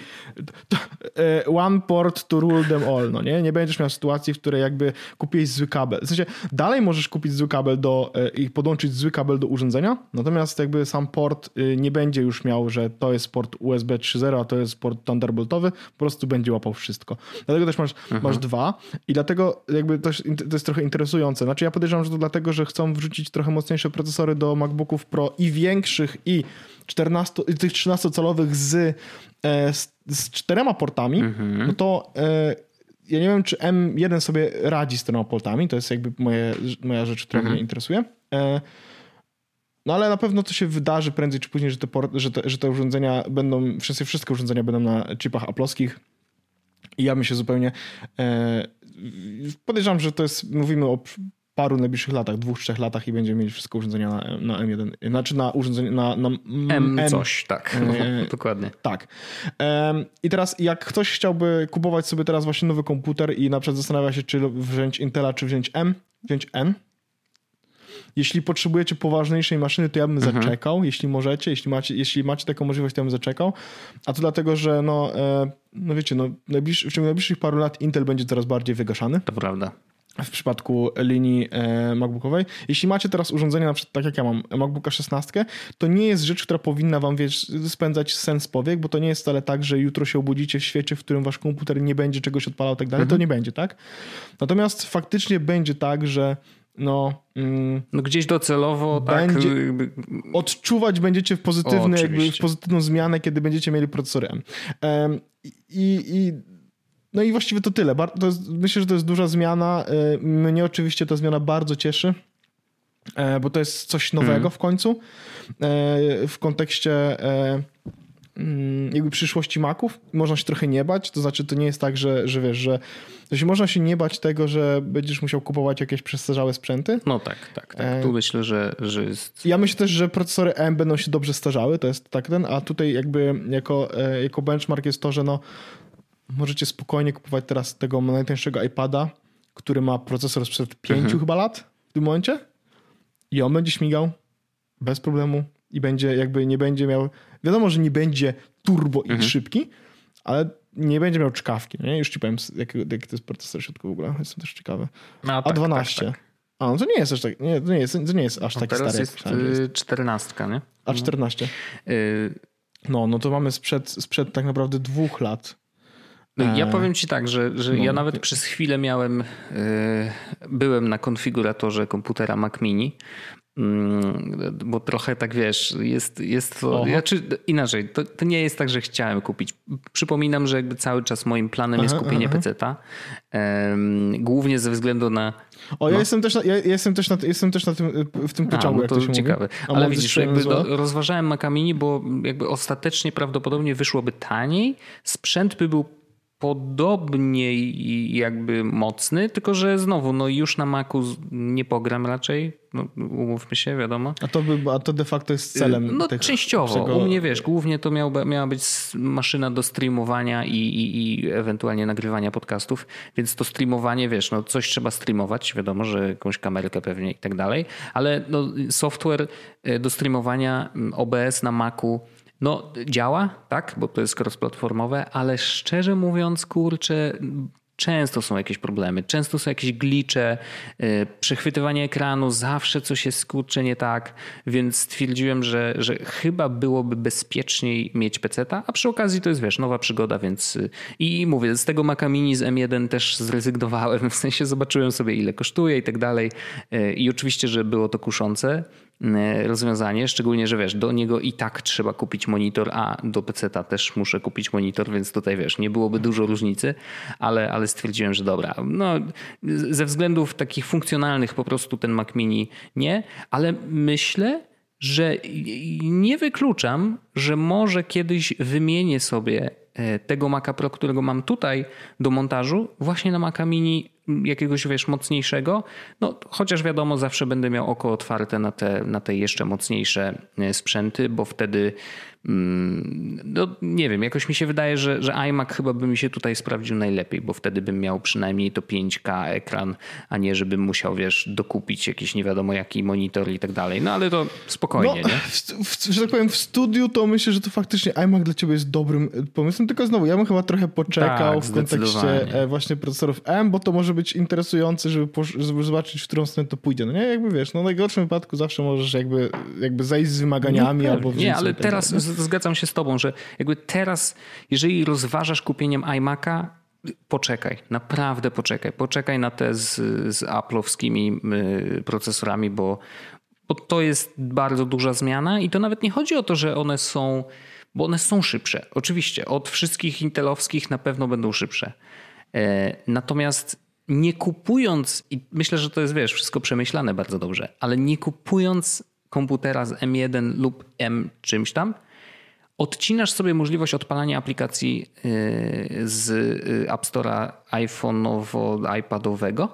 Speaker 1: to, e, one port to rule them all, no nie? Nie będziesz miał sytuacji, w której jakby kupiłeś zły kabel. W sensie dalej możesz kupić zły kabel do, e, i podłączyć zły kabel do urządzenia, natomiast jakby sam port y, nie będzie już miał, że to jest port USB 3.0, a to jest port Thunderboltowy, po prostu będzie łapał wszystko. Dlatego też masz, masz dwa i dlatego jakby to, to jest trochę interesujące. Znaczy ja podejrzewam, że to dlatego, że chcą wrzucić trochę mocniejsze procesory do MacBooków Pro i większych i 14, i tych 13-calowych z, e, z, z czterema portami, no to e, ja nie wiem, czy M1 sobie radzi z czterema portami, to jest jakby moje, moja rzecz, która mnie interesuje. E, no ale na pewno to się wydarzy prędzej czy później, że te, port, że te, że te urządzenia będą, wszystkie, wszystkie urządzenia będą na chipach aploskich i ja bym się zupełnie e, podejrzewam, że to jest, mówimy o paru najbliższych latach, dwóch, trzech latach i będziemy mieli wszystko urządzenia na, na M1, znaczy na urządzenie, na, na
Speaker 2: M coś, tak,
Speaker 1: E, [LAUGHS]
Speaker 2: dokładnie.
Speaker 1: tak. I teraz jak ktoś chciałby kupować sobie teraz właśnie nowy komputer i na przykład zastanawia się, czy wziąć Intela, czy wziąć M, wziąć N. Jeśli potrzebujecie poważniejszej maszyny, to ja bym zaczekał, jeśli możecie, jeśli macie, jeśli macie taką możliwość, to ja bym zaczekał. A to dlatego, że no, e, no wiecie, no, najbliż, w ciągu najbliższych paru lat Intel będzie coraz bardziej wygaszany
Speaker 2: To prawda.
Speaker 1: W przypadku linii e, MacBookowej. Jeśli macie teraz urządzenie, na przykład tak jak ja mam, MacBooka 16, to nie jest rzecz, która powinna wam wiesz, spędzać sens powiek, bo to nie jest wcale tak, że jutro się obudzicie w świecie, w którym wasz komputer nie będzie czegoś odpalał i tak dalej. To nie będzie, tak? Natomiast faktycznie będzie tak, że no, mm,
Speaker 2: No gdzieś docelowo, tak,
Speaker 1: Będzie-
Speaker 2: jakby-
Speaker 1: odczuwać będziecie w pozytywny, jakby w pozytywną zmianę, kiedy będziecie mieli procesory M. Em, I, i no i właściwie to tyle. To jest, myślę, że to jest duża zmiana. E, Mnie oczywiście ta zmiana bardzo cieszy, e, bo to jest coś nowego
Speaker 2: Mhm.
Speaker 1: w końcu e, w kontekście e, mm, jakby przyszłości Maców. Można się trochę nie bać, to znaczy to nie jest tak, że, że wiesz, że to się można się nie bać tego, że będziesz musiał kupować jakieś przestarzałe sprzęty.
Speaker 2: no tak, tak, tak. Tu myślę, że, że jest...
Speaker 1: Ja myślę też, że procesory M będą się dobrze starzały, to jest tak ten, a tutaj jakby jako, jako benchmark jest to, że no możecie spokojnie kupować teraz tego najtańszego iPada, który ma procesor sprzed pięciu
Speaker 2: Mhm.
Speaker 1: chyba lat w tym momencie i on będzie śmigał bez problemu i będzie jakby nie będzie miał, wiadomo, że nie będzie turbo
Speaker 2: Mhm.
Speaker 1: i szybki, ale nie będzie miał czkawki, nie? Już ci powiem, jaki, jaki to jest procesor w środku w ogóle, jestem też ciekawy.
Speaker 2: A, tak,
Speaker 1: A12.
Speaker 2: tak, tak.
Speaker 1: A, no to nie jest aż tak, nie, to nie jest, to nie jest aż
Speaker 2: No teraz
Speaker 1: stary, jak
Speaker 2: jest
Speaker 1: że jest.
Speaker 2: y, czternastka, nie?
Speaker 1: A14.
Speaker 2: Y,
Speaker 1: No, no to mamy sprzed, sprzed tak naprawdę dwóch lat.
Speaker 2: No, ja
Speaker 1: E,
Speaker 2: powiem ci tak, że, że
Speaker 1: no.
Speaker 2: ja nawet przez chwilę miałem, y, byłem na konfiguratorze komputera Mac Mini, mm, bo trochę tak wiesz, jest, jest to, ja, czy, inaczej, to, to nie jest tak, że chciałem kupić. Przypominam, że jakby cały czas moim planem jest
Speaker 1: Aha,
Speaker 2: kupienie
Speaker 1: aha.
Speaker 2: PC-ta, głównie ze względu na
Speaker 1: O, ja jestem też, na, ja jestem też, na, jestem też na tym, w tym
Speaker 2: A,
Speaker 1: pociągu,
Speaker 2: no
Speaker 1: jak
Speaker 2: to
Speaker 1: to
Speaker 2: ciekawe.
Speaker 1: A
Speaker 2: Ale widzisz, jakby no, rozważałem Maca Mini, bo jakby ostatecznie prawdopodobnie wyszłoby taniej. Sprzęt by był podobnie jakby mocny, tylko że znowu, no już na Macu nie pogram raczej, no, umówmy się, wiadomo.
Speaker 1: A to, by, a to de facto jest celem
Speaker 2: No
Speaker 1: tych,
Speaker 2: częściowo.
Speaker 1: tego-
Speaker 2: U mnie wiesz, głównie to miał, miała być maszyna do streamowania i, i, i ewentualnie nagrywania podcastów, więc to streamowanie, wiesz, no coś trzeba streamować, wiadomo, że jakąś kamerkę pewnie i tak dalej, ale no, software e, do streamowania OBS na Macu no działa, tak, bo to jest cross-platformowe, ale szczerze mówiąc, kurczę, często są jakieś problemy, często są jakieś glicze, yy, przechwytywanie ekranu, zawsze coś jest kurczę nie tak, więc stwierdziłem, że, że chyba byłoby bezpieczniej mieć PC-ta, a przy okazji to jest, wiesz, nowa przygoda, więc yy, i mówię, z tego Maca Mini z M1 też zrezygnowałem, [LAUGHS] w sensie zobaczyłem sobie ile kosztuje i tak dalej yy, i oczywiście, że było to kuszące, rozwiązanie, szczególnie, że wiesz, do niego i tak trzeba kupić monitor, a do PC-ta też muszę kupić monitor, więc tutaj wiesz, nie byłoby dużo różnicy, ale, ale stwierdziłem, że dobra, no ze względów takich funkcjonalnych po prostu ten Mac Mini nie, ale myślę, że nie wykluczam, że może kiedyś wymienię sobie e, tego Maca Pro, którego mam tutaj do montażu, właśnie na Maca Mini jakiegoś, wiesz, mocniejszego, no chociaż wiadomo, zawsze będę miał oko otwarte na te, na te jeszcze mocniejsze e, sprzęty, bo wtedy no nie wiem, jakoś mi się wydaje, że, że iMac chyba by mi się tutaj sprawdził najlepiej, bo wtedy bym miał przynajmniej to 5K ekran, a nie żebym musiał, wiesz, dokupić jakiś nie wiadomo jaki monitor i tak dalej. No ale to spokojnie,
Speaker 1: no,
Speaker 2: nie?
Speaker 1: W, w, że tak powiem, w studiu to myślę, że to faktycznie iMac dla ciebie jest dobrym pomysłem, tylko znowu, ja bym chyba trochę poczekał tak, w kontekście e, właśnie procesorów M, bo to może być interesujące, żeby, żeby zobaczyć, w którą stronę to pójdzie. No nie, jakby wiesz, no w najgorszym wypadku zawsze możesz jakby, jakby zejść z wymaganiami no, albo
Speaker 2: Nie, ale teraz zgadzam się z tobą, że jakby teraz, jeżeli rozważasz kupieniem iMac'a, poczekaj, naprawdę poczekaj. Poczekaj na te z, z Apple'owskimi y, procesorami, bo, bo to jest bardzo duża zmiana i to nawet nie chodzi o to, że one są, bo one są szybsze. Oczywiście, od wszystkich intelowskich na pewno będą szybsze. E, natomiast nie kupując, i myślę, że to jest, wiesz, wszystko przemyślane bardzo dobrze, ale nie kupując komputera z M1 lub M czymś tam, odcinasz sobie możliwość odpalania aplikacji y, z y, App Store'a iPhone'owo-iPadowego,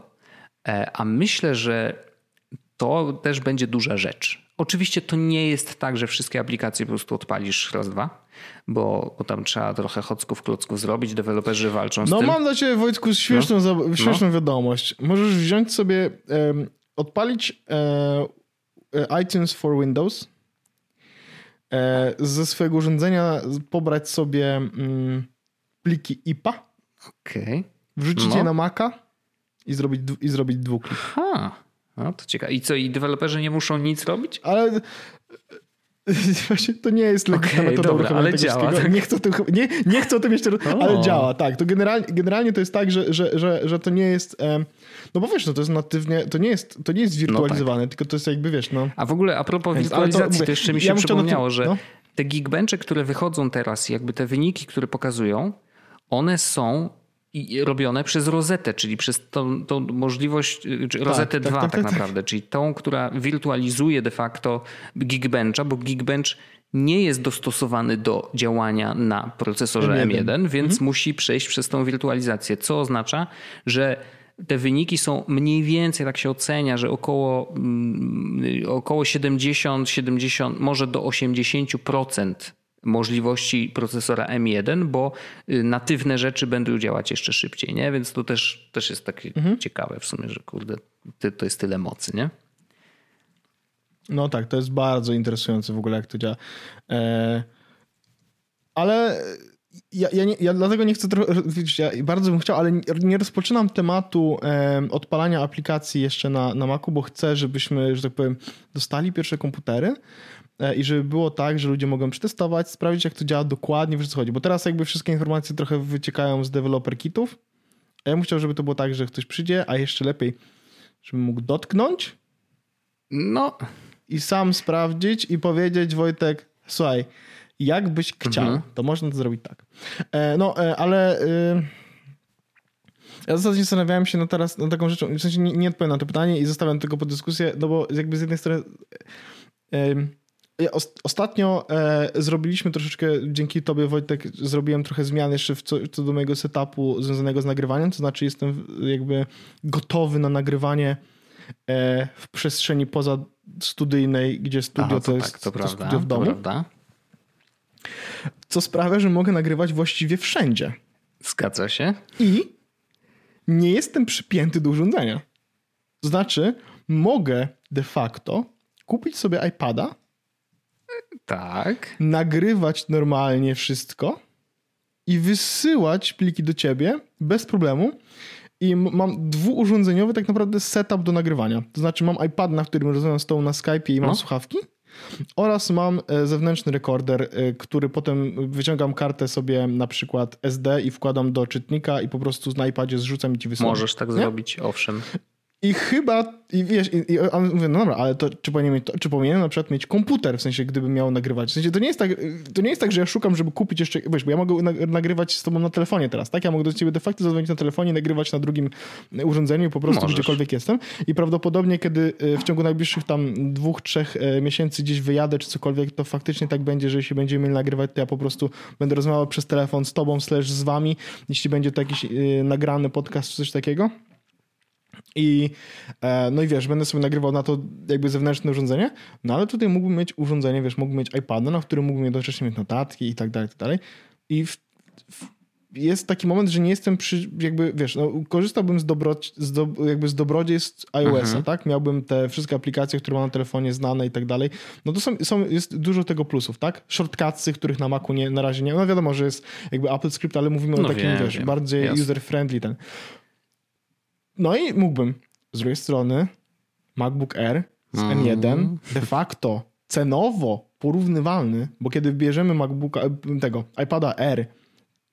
Speaker 2: e, a myślę, że to też będzie duża rzecz. Oczywiście to nie jest tak, że wszystkie aplikacje po prostu odpalisz raz, dwa, bo, bo tam trzeba trochę chocków, klocków zrobić, deweloperzy walczą z
Speaker 1: no,
Speaker 2: tym.
Speaker 1: No mam dla ciebie Wojtku śmieszną, no. śmieszną no. wiadomość. Możesz wziąć sobie, um, odpalić um, iTunes for Windows, ze swojego urządzenia pobrać sobie mm, pliki IPA,
Speaker 2: okay.
Speaker 1: wrzucić no. je na Maca i zrobić, i zrobić dwuklik.
Speaker 2: Ha, no to ciekawe. I co, i deweloperzy nie muszą nic robić?
Speaker 1: Ale Właśnie to nie jest legitna okay, metoda dobra, ale działa. Tak? Nie, chcę tym, nie, nie chcę o tym jeszcze, ale działa, tak. To generalnie, generalnie to jest tak, że, że, że, że to nie jest, no bo wiesz, no to jest natywnie, to nie jest, to nie jest wirtualizowane, no tak. tylko to jest jakby, wiesz, no.
Speaker 2: A w ogóle a propos Więc, wirtualizacji, to, to, jeszcze mi się ja przypomniało, że no. te Geekbenche, które wychodzą teraz, jakby te wyniki, które pokazują, one są robione przez rozetę, czyli przez tą, tą możliwość, czy rozetę tak, 2 tak, tak, tak, tak, naprawdę, czyli tą, która wirtualizuje de facto Geekbencha, bo Geekbench nie jest dostosowany do działania na procesorze M1, M1 więc mhm. musi przejść przez tą wirtualizację, co oznacza, że te wyniki są mniej więcej, tak się ocenia, że około, mm, około 70, 70, może do 80% możliwości procesora M1, bo y, natywne rzeczy będą działać jeszcze szybciej, nie? Więc to też, też jest takie mhm. ciekawe w sumie, że kurde, to jest tyle mocy, nie?
Speaker 1: No tak, to jest bardzo interesujące w ogóle, jak to działa. E... Ale ja, ja, nie, ja, dlatego nie chcę trochę, ja bardzo bym chciał, ale nie rozpoczynam tematu e, odpalania aplikacji jeszcze na, na Macu, bo chcę, żebyśmy, że tak powiem, dostali pierwsze komputery, E, i żeby było tak, że ludzie mogą przetestować, sprawdzić jak to działa dokładnie, wiesz co chodzi. Bo teraz jakby wszystkie informacje trochę wyciekają z developer kitów, a ja bym chciał, żeby to było tak, że ktoś przyjdzie, a jeszcze lepiej, żeby mógł dotknąć.
Speaker 2: No.
Speaker 1: I sam sprawdzić i powiedzieć, Wojtek, słuchaj, jakbyś chciał, mhm. to można to zrobić tak. E, no, e, ale... E, ja zasadzie zastanawiałem się no teraz nad taką rzeczą, w sensie nie, nie odpowiem na to pytanie i zostawiam tylko pod dyskusję, no bo jakby z jednej strony ja ostatnio e, zrobiliśmy troszeczkę, dzięki tobie Wojtek, zrobiłem trochę zmian jeszcze w co, co do mojego setupu związanego z nagrywaniem, to znaczy jestem jakby gotowy na nagrywanie e, w przestrzeni poza studyjnej, gdzie studio Aha, to, to, jest tak, to, to prawda, studio w domu. Prawda. Co sprawia, że mogę nagrywać właściwie wszędzie.
Speaker 2: Zgadza się.
Speaker 1: I nie jestem przypięty do urządzenia. To znaczy, mogę de facto kupić sobie iPada
Speaker 2: tak.
Speaker 1: Nagrywać normalnie wszystko. i wysyłać pliki do ciebie bez problemu. I mam dwuurządzeniowy tak naprawdę setup do nagrywania. To znaczy mam iPad, na którym rozmawiam z tobą na Skype'ie i mam no. słuchawki. Oraz mam e, zewnętrzny rekorder, e, który potem wyciągam kartę sobie na przykład SD i wkładam do czytnika i po prostu na iPadzie zrzucam i ci wysyłam.
Speaker 2: Możesz tak Nie? zrobić, owszem.
Speaker 1: I chyba, i wiesz, i, i mówię, no dobra, ale to czy powinienem, to, czy powinienem na przykład mieć komputer, w sensie gdybym miał nagrywać. W sensie to nie jest tak, to nie jest tak, że ja szukam, żeby kupić jeszcze, wiesz, bo ja mogę nagrywać z tobą na telefonie teraz, tak? Ja mogę do ciebie de facto zadzwonić na telefonie, nagrywać na drugim urządzeniu po prostu Możesz. gdziekolwiek jestem. I prawdopodobnie, kiedy e, w ciągu najbliższych tam dwóch, trzech e, miesięcy gdzieś wyjadę czy cokolwiek, to faktycznie tak będzie, że jeśli będziemy mieli nagrywać, to ja po prostu będę rozmawiał przez telefon z tobą, slash z wami, jeśli będzie to jakiś nagrany podcast czy coś takiego. I, e, no i wiesz, będę sobie nagrywał na to jakby zewnętrzne urządzenie, no ale tutaj mógłbym mieć urządzenie, wiesz, mógłbym mieć iPada, na którym mógłbym jednocześnie mieć notatki i tak dalej, i tak dalej. I w, w, jest taki moment, że nie jestem przy, jakby, wiesz, no, korzystałbym z, dobro, z do, jakby z dobrodziejstw iOS-a, mhm. tak? Miałbym te wszystkie aplikacje, które mam na telefonie znane i tak dalej. No to są, są, jest dużo tego plusów, tak? Shortcutsy, których na Macu nie, na razie nie, no wiadomo, że jest jakby Apple Script, ale mówimy no o takim, wiem, wiesz, wiem. bardziej user-friendly ten. No i mógłbym. Z drugiej strony MacBook Air z M1 mm. de facto cenowo porównywalny, bo kiedy bierzemy MacBooka, tego iPada Air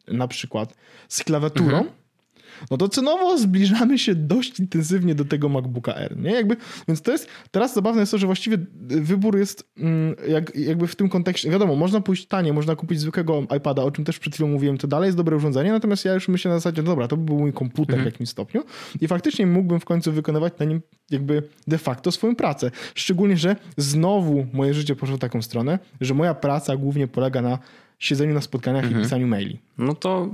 Speaker 1: na przykład z klawiaturą, -hmm no to cenowo zbliżamy się dość intensywnie do tego MacBooka Air, nie? Jakby, więc to jest, teraz zabawne jest to, że właściwie wybór jest mm, jak, jakby w tym kontekście, wiadomo, można pójść tanie, można kupić zwykłego iPada, o czym też przed chwilą mówiłem, to dalej jest dobre urządzenie, natomiast ja już myślę na zasadzie, no dobra, to by był mój komputer mhm. w jakimś stopniu i faktycznie mógłbym w końcu wykonywać na nim jakby de facto swoją pracę. Szczególnie, że znowu moje życie poszło w taką stronę, że moja praca głównie polega na siedzeniu na spotkaniach mhm. i pisaniu maili.
Speaker 2: No to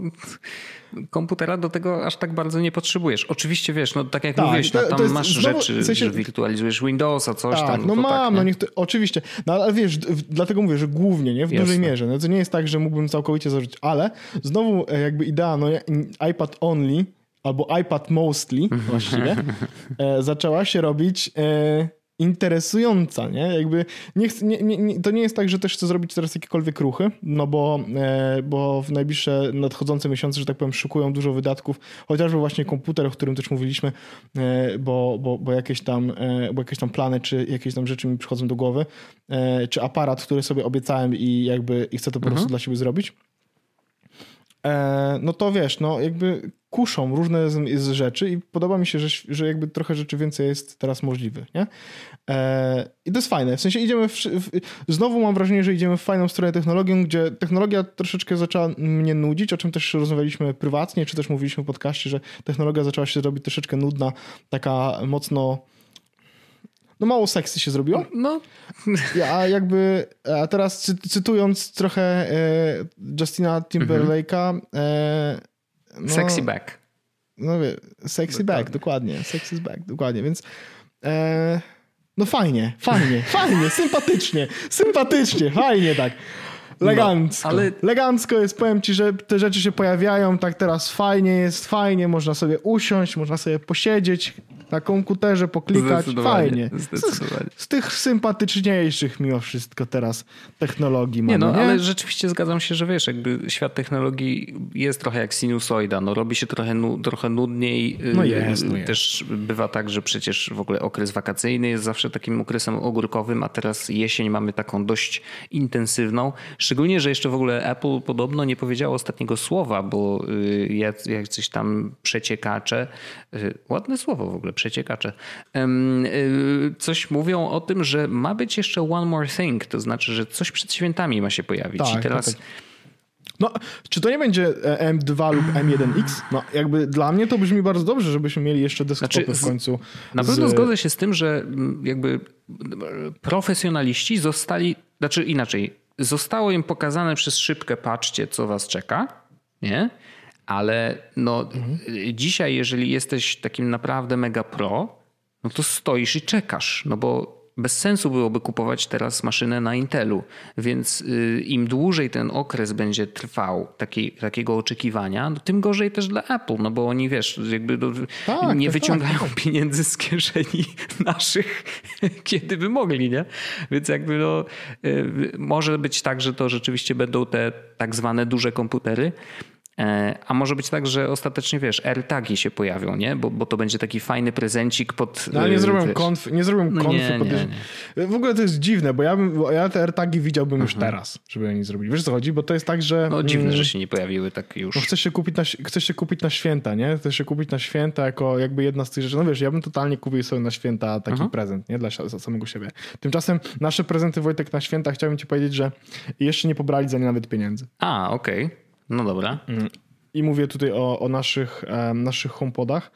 Speaker 2: komputera do tego aż tak bardzo nie potrzebujesz. Oczywiście wiesz, no tak jak tak, mówiłeś, to, no, tam masz znowu, rzeczy, w sensie, że wirtualizujesz Windowsa, coś
Speaker 1: tak,
Speaker 2: tam.
Speaker 1: No, no mam, tak, no niech to, oczywiście. No ale wiesz, dlatego mówię, że głównie, nie? W Jasne. dużej mierze. No to nie jest tak, że mógłbym całkowicie zarzucić, ale znowu e, jakby idea, no iPad only albo iPad mostly właściwie [LAUGHS] e, zaczęła się robić e, interesująca, nie? Jakby nie, nie, nie, to nie jest tak, że też chcę zrobić teraz jakiekolwiek ruchy, no bo, e, bo w najbliższe nadchodzące miesiące, że tak powiem, szukują dużo wydatków, chociażby właśnie komputer, o którym też mówiliśmy, e, bo, bo, bo, jakieś tam, e, bo jakieś tam plany, czy jakieś tam rzeczy mi przychodzą do głowy, e, czy aparat, który sobie obiecałem i jakby i chcę to po mhm. prostu dla siebie zrobić. E, no to wiesz, no jakby kuszą różne z, z, rzeczy i podoba mi się, że, że jakby trochę rzeczy więcej jest teraz możliwych, nie? E, I to jest fajne, w sensie idziemy, w, w, znowu mam wrażenie, że idziemy w fajną stronę technologią, gdzie technologia troszeczkę zaczęła mnie nudzić, o czym też rozmawialiśmy prywatnie, czy też mówiliśmy w podcaście, że technologia zaczęła się robić troszeczkę nudna, taka mocno no mało seksy się zrobiło. No. A jakby, a teraz cy, cytując trochę e, Justina Timberlake'a. Mhm. E,
Speaker 2: no, sexy back.
Speaker 1: No wie, sexy dokładnie. back, dokładnie. Sexy back, dokładnie, więc e, no fajnie, fajnie, fajnie, sympatycznie, sympatycznie, fajnie tak. Legancko. No, ale... Legancko jest, powiem ci, że te rzeczy się pojawiają, tak teraz fajnie jest, fajnie, można sobie usiąść, można sobie posiedzieć, na komputerze poklikać. Fajnie. Zdecydowanie. Z, z, tych sympatyczniejszych mimo wszystko teraz technologii mamy,
Speaker 2: nie, no,
Speaker 1: nie?
Speaker 2: ale rzeczywiście zgadzam się, że wiesz, jakby świat technologii jest trochę jak sinusoida. No, robi się trochę, nu, trochę nudniej.
Speaker 1: No jest, no
Speaker 2: Też jest. bywa tak, że przecież w ogóle okres wakacyjny jest zawsze takim okresem ogórkowym, a teraz jesień mamy taką dość intensywną. Szczególnie, że jeszcze w ogóle Apple podobno nie powiedziało ostatniego słowa, bo y, jacyś tam przeciekacze, y, ładne słowo w ogóle, przeciekacze, y, coś mówią o tym, że ma być jeszcze one more thing, to znaczy, że coś przed świętami ma się pojawić. Tak, I teraz... Tak, tak.
Speaker 1: No, czy to nie będzie e, M2 lub M1X? No, jakby dla mnie to brzmi bardzo dobrze, żebyśmy mieli jeszcze desktopy znaczy, w końcu.
Speaker 2: Na pewno z... zgodzę się z tym, że mm, jakby profesjonaliści zostali, znaczy inaczej, zostało im pokazane przez szybkę, patrzcie, co was czeka, nie? Ale no, mhm. dzisiaj, jeżeli jesteś takim naprawdę mega pro, no to stoisz i czekasz, no bo bez sensu byłoby kupować teraz maszynę na Intelu, więc y, im dłużej ten okres będzie trwał taki, takiego oczekiwania, no tym gorzej też dla Apple, no bo oni wiesz, jakby do, tak, nie wyciągają tak. pieniędzy z kieszeni [LAUGHS] naszych, [LAUGHS] kiedy by mogli, nie? Więc jakby no, y, może być tak, że to rzeczywiście będą te tak zwane duże komputery, a może być tak, że ostatecznie wiesz, AirTagi się pojawią, nie? Bo, bo to będzie taki fajny prezencik pod.
Speaker 1: No, ale nie zrobią konf, nie zrobią no konfy. Nie, pod... nie, nie. W ogóle to jest dziwne, bo ja, bym, ja te AirTagi widziałbym już mhm. teraz, żeby oni zrobili. Wiesz co chodzi? Bo to jest tak, że.
Speaker 2: No dziwne, mm, że się nie pojawiły tak już. No,
Speaker 1: chcesz, się kupić na, chcesz się kupić na święta, nie? Chcesz się kupić na święta jako jakby jedna z tych rzeczy. No wiesz, ja bym totalnie kupił sobie na święta taki mhm. prezent, nie? Dla samego siebie. Tymczasem nasze prezenty Wojtek na święta chciałbym ci powiedzieć, że jeszcze nie pobrali za nie nawet pieniędzy.
Speaker 2: A, okej. Okay. No dobra. Mm.
Speaker 1: I mówię tutaj o, o naszych, naszych HomePodach.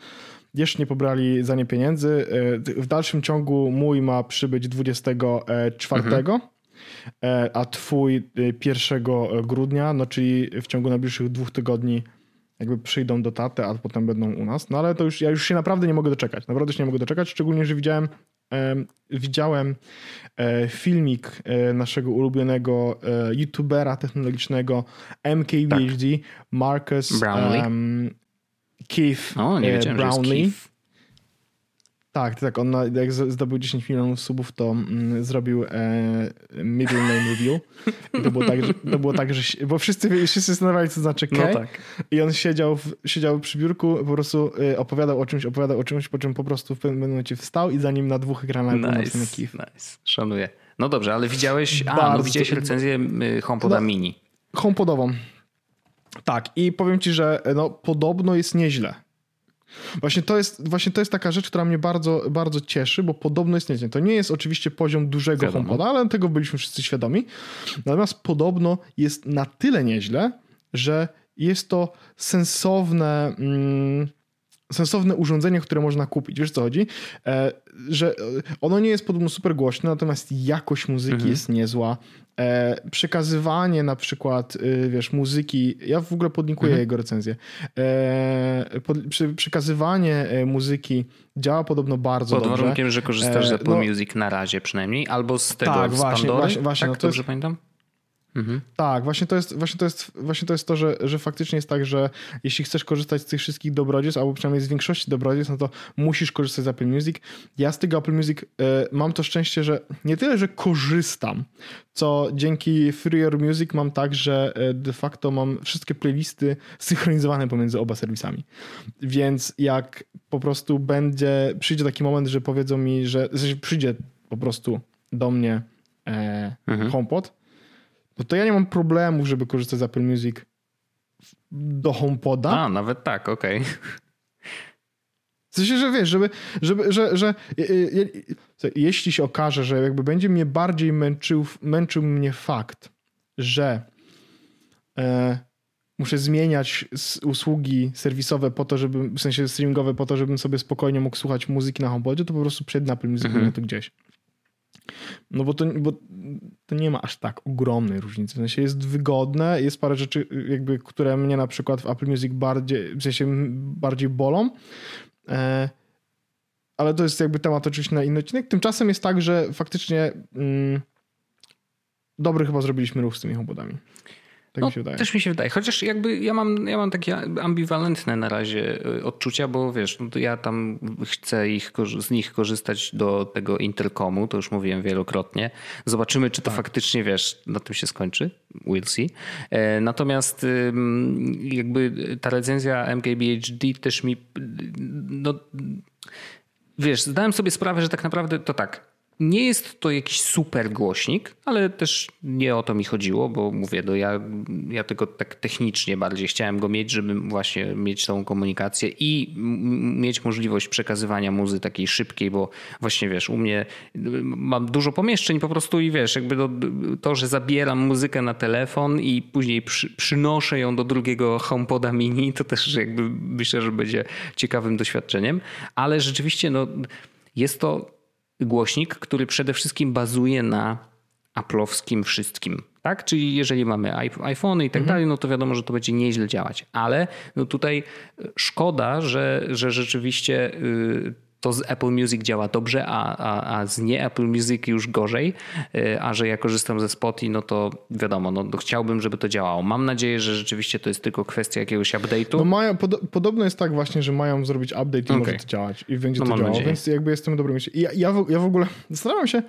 Speaker 1: Jeszcze nie pobrali za nie pieniędzy. E, w dalszym ciągu mój ma przybyć 24, mhm. E, a twój 1 e, grudnia, no czyli w ciągu najbliższych dwóch tygodni jakby przyjdą do taty, a potem będą u nas. No ale to już, ja już się naprawdę nie mogę doczekać. Naprawdę się nie mogę doczekać, szczególnie, że widziałem widziałem e, filmik e, naszego ulubionego e, youtubera technologicznego MKBHD, tak. Marcus Brownlee. Um, Keith o, nie wiedziałem, Brownlee. Keith. Tak, tak. On jak zdobył 10 milionów subów, to mm, zrobił e, middle name review. I to było tak, że, to było tak, że bo wszyscy, wszyscy zastanawiali, co znaczy K. No tak. I on siedział, w, siedział przy biurku, po prostu y, opowiadał o czymś, opowiadał o czymś, po czym po prostu w pewnym momencie wstał i za nim na dwóch ekranach nice, był Keith.
Speaker 2: Nice, szanuję. No dobrze, ale widziałeś, a, no widziałeś recenzję y, HomePoda no, Mini.
Speaker 1: HomePodową. Tak, i powiem ci, że no, podobno jest nieźle. Właśnie to, jest, właśnie to jest taka rzecz, która mnie bardzo, bardzo cieszy, bo podobno jest nieźle. To nie jest oczywiście poziom dużego Wiadomo. HomePoda, ale tego byliśmy wszyscy świadomi. Natomiast podobno jest na tyle nieźle, że jest to sensowne... Mm, sensowne urządzenie, które można kupić. Wiesz co chodzi? E, że ono nie jest podobno super głośne, natomiast jakość muzyki mhm. jest niezła. E, przekazywanie na przykład, y, wiesz, muzyki, ja w ogóle podnikuję mhm. jego recenzję. E, pod, przy, przekazywanie e, muzyki działa podobno bardzo
Speaker 2: Pod
Speaker 1: dobrze.
Speaker 2: Pod warunkiem, że korzystasz z e, Apple no, Music na razie przynajmniej, albo z tego tak, właśnie, właśnie, właśnie, tak no dobrze jest, pamiętam?
Speaker 1: Mhm. Tak, właśnie to jest, właśnie to jest, właśnie to, jest to że, że faktycznie jest tak, że jeśli chcesz korzystać z tych wszystkich dobrodziejstw, albo przynajmniej z większości dobrodziejstw, no to musisz korzystać z Apple Music. Ja z tego Apple Music y, mam to szczęście, że nie tyle, że korzystam, co dzięki Freer Music mam tak, że e, de facto mam wszystkie playlisty synchronizowane pomiędzy oba serwisami. Więc jak po prostu będzie, przyjdzie taki moment, że powiedzą mi, że przyjdzie po prostu do mnie e, mhm. HomePod, no to ja nie mam problemu, żeby korzystać z Apple Music do HomePoda.
Speaker 2: A, nawet tak, okej. Okay.
Speaker 1: W sensie, że wiesz, żeby, żeby że, że je, je, jeśli się okaże, że jakby będzie mnie bardziej męczył, męczył mnie fakt, że e, muszę zmieniać usługi serwisowe po to, żeby, w sensie streamingowe po to, żebym sobie spokojnie mógł słuchać muzyki na HomePodzie, to po prostu przed Apple Music mhm. to gdzieś. No bo to, bo to nie ma aż tak ogromnej różnicy. W sensie jest wygodne, jest parę rzeczy, jakby, które mnie na przykład w Apple Music bardziej, w sensie bardziej bolą. E, ale to jest jakby temat oczywiście na inny odcinek. Tymczasem jest tak, że faktycznie mm, dobry chyba zrobiliśmy ruch z tymi HomePodami. Tak
Speaker 2: no,
Speaker 1: mi się wydaje.
Speaker 2: Też mi się wydaje. Chociaż jakby ja mam, ja mam takie ambiwalentne na razie y, odczucia, bo wiesz, no ja tam chcę ich, z nich korzystać do tego interkomu, to już mówiłem wielokrotnie. Zobaczymy, czy to tak. faktycznie, wiesz, na tym się skończy. We'll see. E, natomiast jakby ta recenzja MKBHD też mi no, wiesz, zdałem sobie sprawę, że tak naprawdę to tak, nie jest to jakiś super głośnik, ale też nie o to mi chodziło, bo mówię, no ja, ja tylko tak technicznie bardziej chciałem go mieć, żeby właśnie mieć tą komunikację i mieć możliwość przekazywania muzy takiej szybkiej, bo właśnie wiesz, u mnie mam dużo pomieszczeń po prostu i wiesz, jakby to, to że zabieram muzykę na telefon i później przy, przynoszę ją do drugiego HomePoda mini, to też jakby myślę, że będzie ciekawym doświadczeniem, ale rzeczywiście no, jest to głośnik, który przede wszystkim bazuje na Apple'owskim wszystkim. Tak? Czyli jeżeli mamy iPhone i tak mhm. dalej, no to wiadomo, że to będzie nieźle działać. Ale no tutaj szkoda, że, że rzeczywiście y, to z Apple Music działa dobrze, a, a, a z nie Apple Music już gorzej, y, a że ja korzystam ze Spotify, no to wiadomo, no, no chciałbym, żeby to działało. Mam nadzieję, że rzeczywiście to jest tylko kwestia jakiegoś update'u.
Speaker 1: No mają, pod, podobno jest tak właśnie, że mają zrobić update i okay. może to działać i będzie no to działało, nadzieję. więc jakby jestem w dobrym miejscu. Ja, ja, w, ja w ogóle [LAUGHS] zastanawiam się,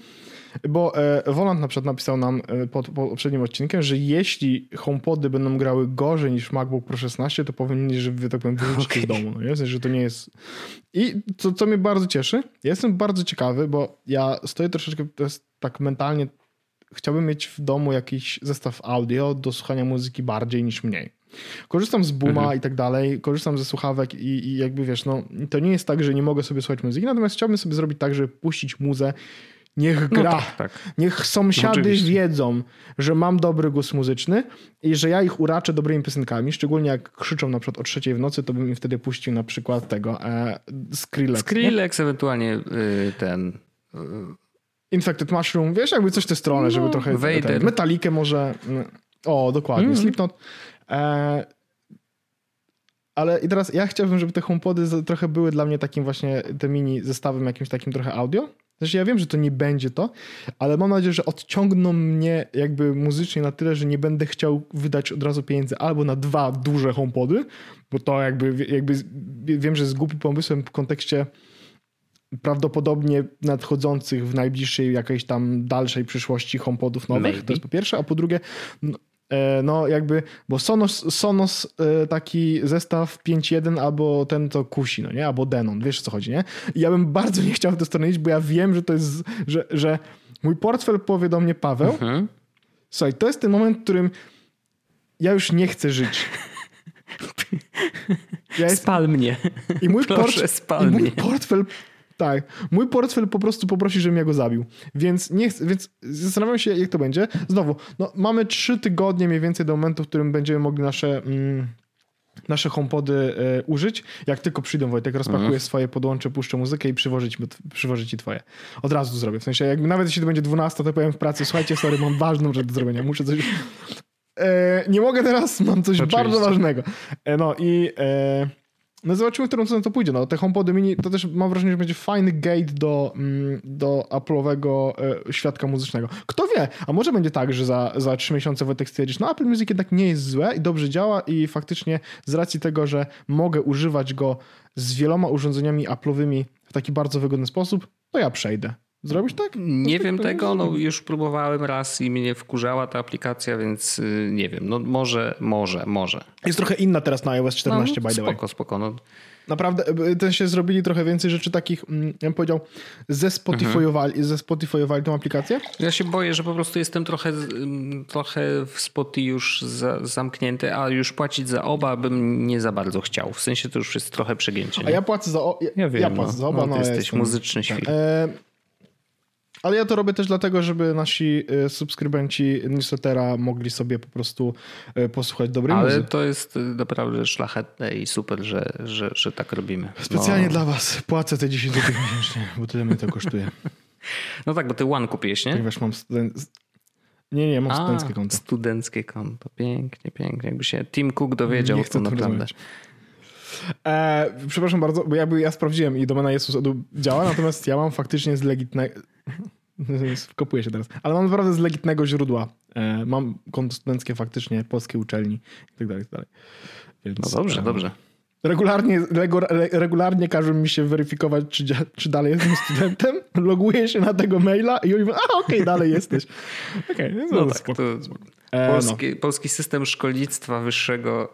Speaker 1: bo e, Wolant na przykład napisał nam e, pod, poprzednim odcinkiem, że jeśli HomePody będą grały gorzej niż MacBook Pro 16, to powinni, że tak powiem, wyrzucić okay. z domu. No, nie? że to nie jest... I co, co mnie bardzo cieszy, ja jestem bardzo ciekawy, bo ja stoję troszeczkę, to jest tak mentalnie, chciałbym mieć w domu jakiś zestaw audio do słuchania muzyki bardziej niż mniej. Korzystam z Booma mhm. i tak dalej, korzystam ze słuchawek i, i, jakby wiesz, no to nie jest tak, że nie mogę sobie słuchać muzyki, natomiast chciałbym sobie zrobić tak, żeby puścić muzę Niech no gra. No tak, tak. Niech sąsiady no wiedzą, że mam dobry głos muzyczny i że ja ich uraczę dobrymi piosenkami. Szczególnie jak krzyczą na przykład o trzeciej w nocy, to bym im wtedy puścił na przykład tego e, Skrillex.
Speaker 2: Skrillex, nie? ewentualnie y, ten... Y,
Speaker 1: Infected Mushroom, wiesz, jakby coś w tę stronę, no, żeby trochę... Ten, metalikę może... O, dokładnie. Mm. Slipknot. E, ale i teraz ja chciałbym, żeby te HomePody trochę były dla mnie takim właśnie, te mini zestawem jakimś takim trochę audio znaczy ja wiem, że to nie będzie to, ale mam nadzieję, że odciągną mnie jakby muzycznie na tyle, że nie będę chciał wydać od razu pieniędzy albo na dwa duże homepody, bo to jakby, jakby wiem, że jest głupi pomysłem w kontekście prawdopodobnie nadchodzących w najbliższej jakiejś tam dalszej przyszłości homepodów nowych. Maybe. To jest po pierwsze, a po drugie no, no jakby, bo Sonos, Sonos e, taki zestaw 5.1 albo ten to kusi, no nie? Albo Denon, wiesz o co chodzi, nie? I ja bym bardzo nie chciał w tę stronę iść, bo ja wiem, że to jest, że, że mój portfel powie do mnie Paweł, mhm. słuchaj, to jest ten moment, w którym ja już nie chcę żyć. [LAUGHS]
Speaker 2: Ja jest... Spal mnie. I mój, Proszę, port... spal
Speaker 1: I mój portfel tak. Mój portfel po prostu poprosi, żebym ja go zabił. Więc nie chcę, więc zastanawiam się, jak to będzie. Znowu, no, mamy trzy tygodnie mniej więcej do momentu, w którym będziemy mogli nasze. Mm, nasze HomePody e, użyć. Jak tylko przyjdą, Wojtek, rozpakuję mhm. swoje, podłączę, puszczę muzykę i przywożę ci, przywożę ci twoje. Od razu to zrobię. W sensie, jak nawet jeśli to będzie 12, to powiem w pracy, słuchajcie, sorry, mam ważną rzecz do zrobienia. Muszę coś... E, nie mogę teraz, mam coś Oczywiście. bardzo ważnego. E, no i... E, no zobaczymy, w którą stronę to pójdzie. No, te HomePody mini to też mam wrażenie, że będzie fajny gate do, mm, do Apple'owego e, świadka muzycznego. Kto wie, a może będzie tak, że za, za 3 miesiące Wojtek stwierdzisz, no Apple Music jednak nie jest złe i dobrze działa i faktycznie z racji tego, że mogę używać go z wieloma urządzeniami Apple'owymi w taki bardzo wygodny sposób, to ja przejdę. Zrobisz tak?
Speaker 2: Nie wiem tego, no już próbowałem raz i mnie wkurzała ta aplikacja, więc y, nie wiem, no może, może, może.
Speaker 1: Jest trochę inna teraz na iOS 14, no, by the
Speaker 2: spoko,
Speaker 1: way.
Speaker 2: Spoko, spoko. No.
Speaker 1: Naprawdę, y, ten się zrobili trochę więcej rzeczy takich, mm, ja bym powiedział, ze Spotify'owali, mhm. ze Spotify'owali tą aplikację?
Speaker 2: Ja się boję, że po prostu jestem trochę, trochę w Spotify już za, zamknięty, a już płacić za oba bym nie za bardzo chciał. W sensie to już jest trochę przegięcie.
Speaker 1: A ja płacę za, o, ja, ja, wiem, ja płacę no, za oba.
Speaker 2: No,
Speaker 1: no,
Speaker 2: jesteś jestem, muzyczny świr. E
Speaker 1: ale ja to robię też dlatego, żeby nasi y, subskrybenci newslettera mogli sobie po prostu y, posłuchać dobrej
Speaker 2: Ale
Speaker 1: muzyki.
Speaker 2: to jest y, naprawdę szlachetne i super, że, że, że tak robimy.
Speaker 1: Specjalnie no. dla was płacę te 10 zł [LAUGHS] miesięcznie, bo tyle mnie to kosztuje.
Speaker 2: No tak, bo ty One kupiłeś, nie?
Speaker 1: Ponieważ mam student... Nie, nie, mam A, studenckie konto.
Speaker 2: studenckie konto. Pięknie, pięknie. Jakby się Tim Cook dowiedział, nie to naprawdę.
Speaker 1: E, przepraszam bardzo, bo ja, ja sprawdziłem i domena Jesus Edu działa, natomiast ja mam faktycznie z legitnego... [LAUGHS] Wkopuję się teraz. Ale mam naprawdę z legitnego źródła. E, mam konto studenckie faktycznie, polskiej uczelni i tak dalej, tak dalej.
Speaker 2: Więc, no dobrze, dobrze.
Speaker 1: Regularnie, regularnie każą mi się weryfikować, czy, czy dalej jestem studentem. [LAUGHS] Loguję się na tego maila i oni mówią, a okej, okay, dalej jesteś. [LAUGHS]
Speaker 2: Okej, okay, no, no tak, to polski, no. polski, system szkolnictwa wyższego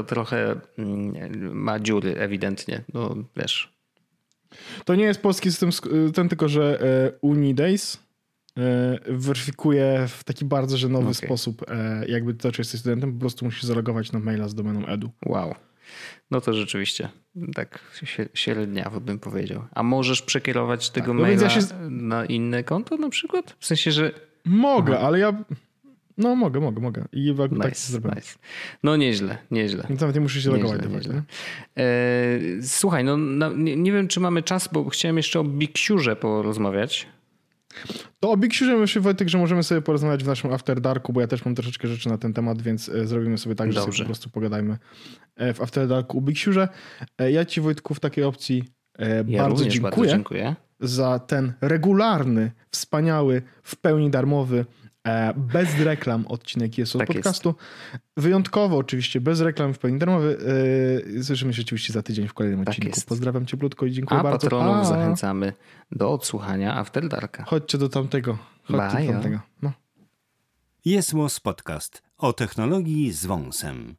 Speaker 2: y, trochę mm, ma dziury ewidentnie. No wiesz.
Speaker 1: To nie jest polski system, ten tylko, że e, Unidays e, weryfikuje w taki bardzo żenowy okay. sposób, jakby to, czy jesteś studentem, po prostu musisz zalogować na maila z domeną edu.
Speaker 2: Wow. No to rzeczywiście tak średniawo bym powiedział. A możesz przekierować tego tak, no maila ja się... na inne konto na przykład? W sensie, że...
Speaker 1: Mogę, Aha. ale ja no mogę, mogę, mogę. I
Speaker 2: nice, tak zrobię. Nice. No nieźle, nieźle.
Speaker 1: Nawet nie muszę się logować. Nieźle,
Speaker 2: E, słuchaj, no, no nie, nie, wiem czy mamy czas, bo chciałem jeszcze o Big Surze porozmawiać.
Speaker 1: To o Big Surze myślę Wojtek, że możemy sobie porozmawiać w naszym After Darku, bo ja też mam troszeczkę rzeczy na ten temat, więc e, zrobimy sobie tak, że sobie po prostu pogadajmy e, w After Darku o Big Surze. E, ja ci Wojtku w takiej opcji
Speaker 2: Ja
Speaker 1: bardzo dziękuję,
Speaker 2: bardzo dziękuję.
Speaker 1: za ten regularny, wspaniały, w pełni darmowy, bez reklam odcinek jest od
Speaker 2: Tak jest.
Speaker 1: podcastu. Wyjątkowo oczywiście, bez reklam, w pełni darmowy. E, Słyszymy się oczywiście za tydzień w kolejnym
Speaker 2: Tak
Speaker 1: odcinku.
Speaker 2: jest.
Speaker 1: Pozdrawiam cieplutko i dziękuję
Speaker 2: A
Speaker 1: bardzo.
Speaker 2: patronów
Speaker 1: Pa!
Speaker 2: zachęcamy do odsłuchania After Darka.
Speaker 1: Chodźcie do tamtego. Chodźcie do tamtego. No.
Speaker 3: Jest Podcast o technologii z wąsem.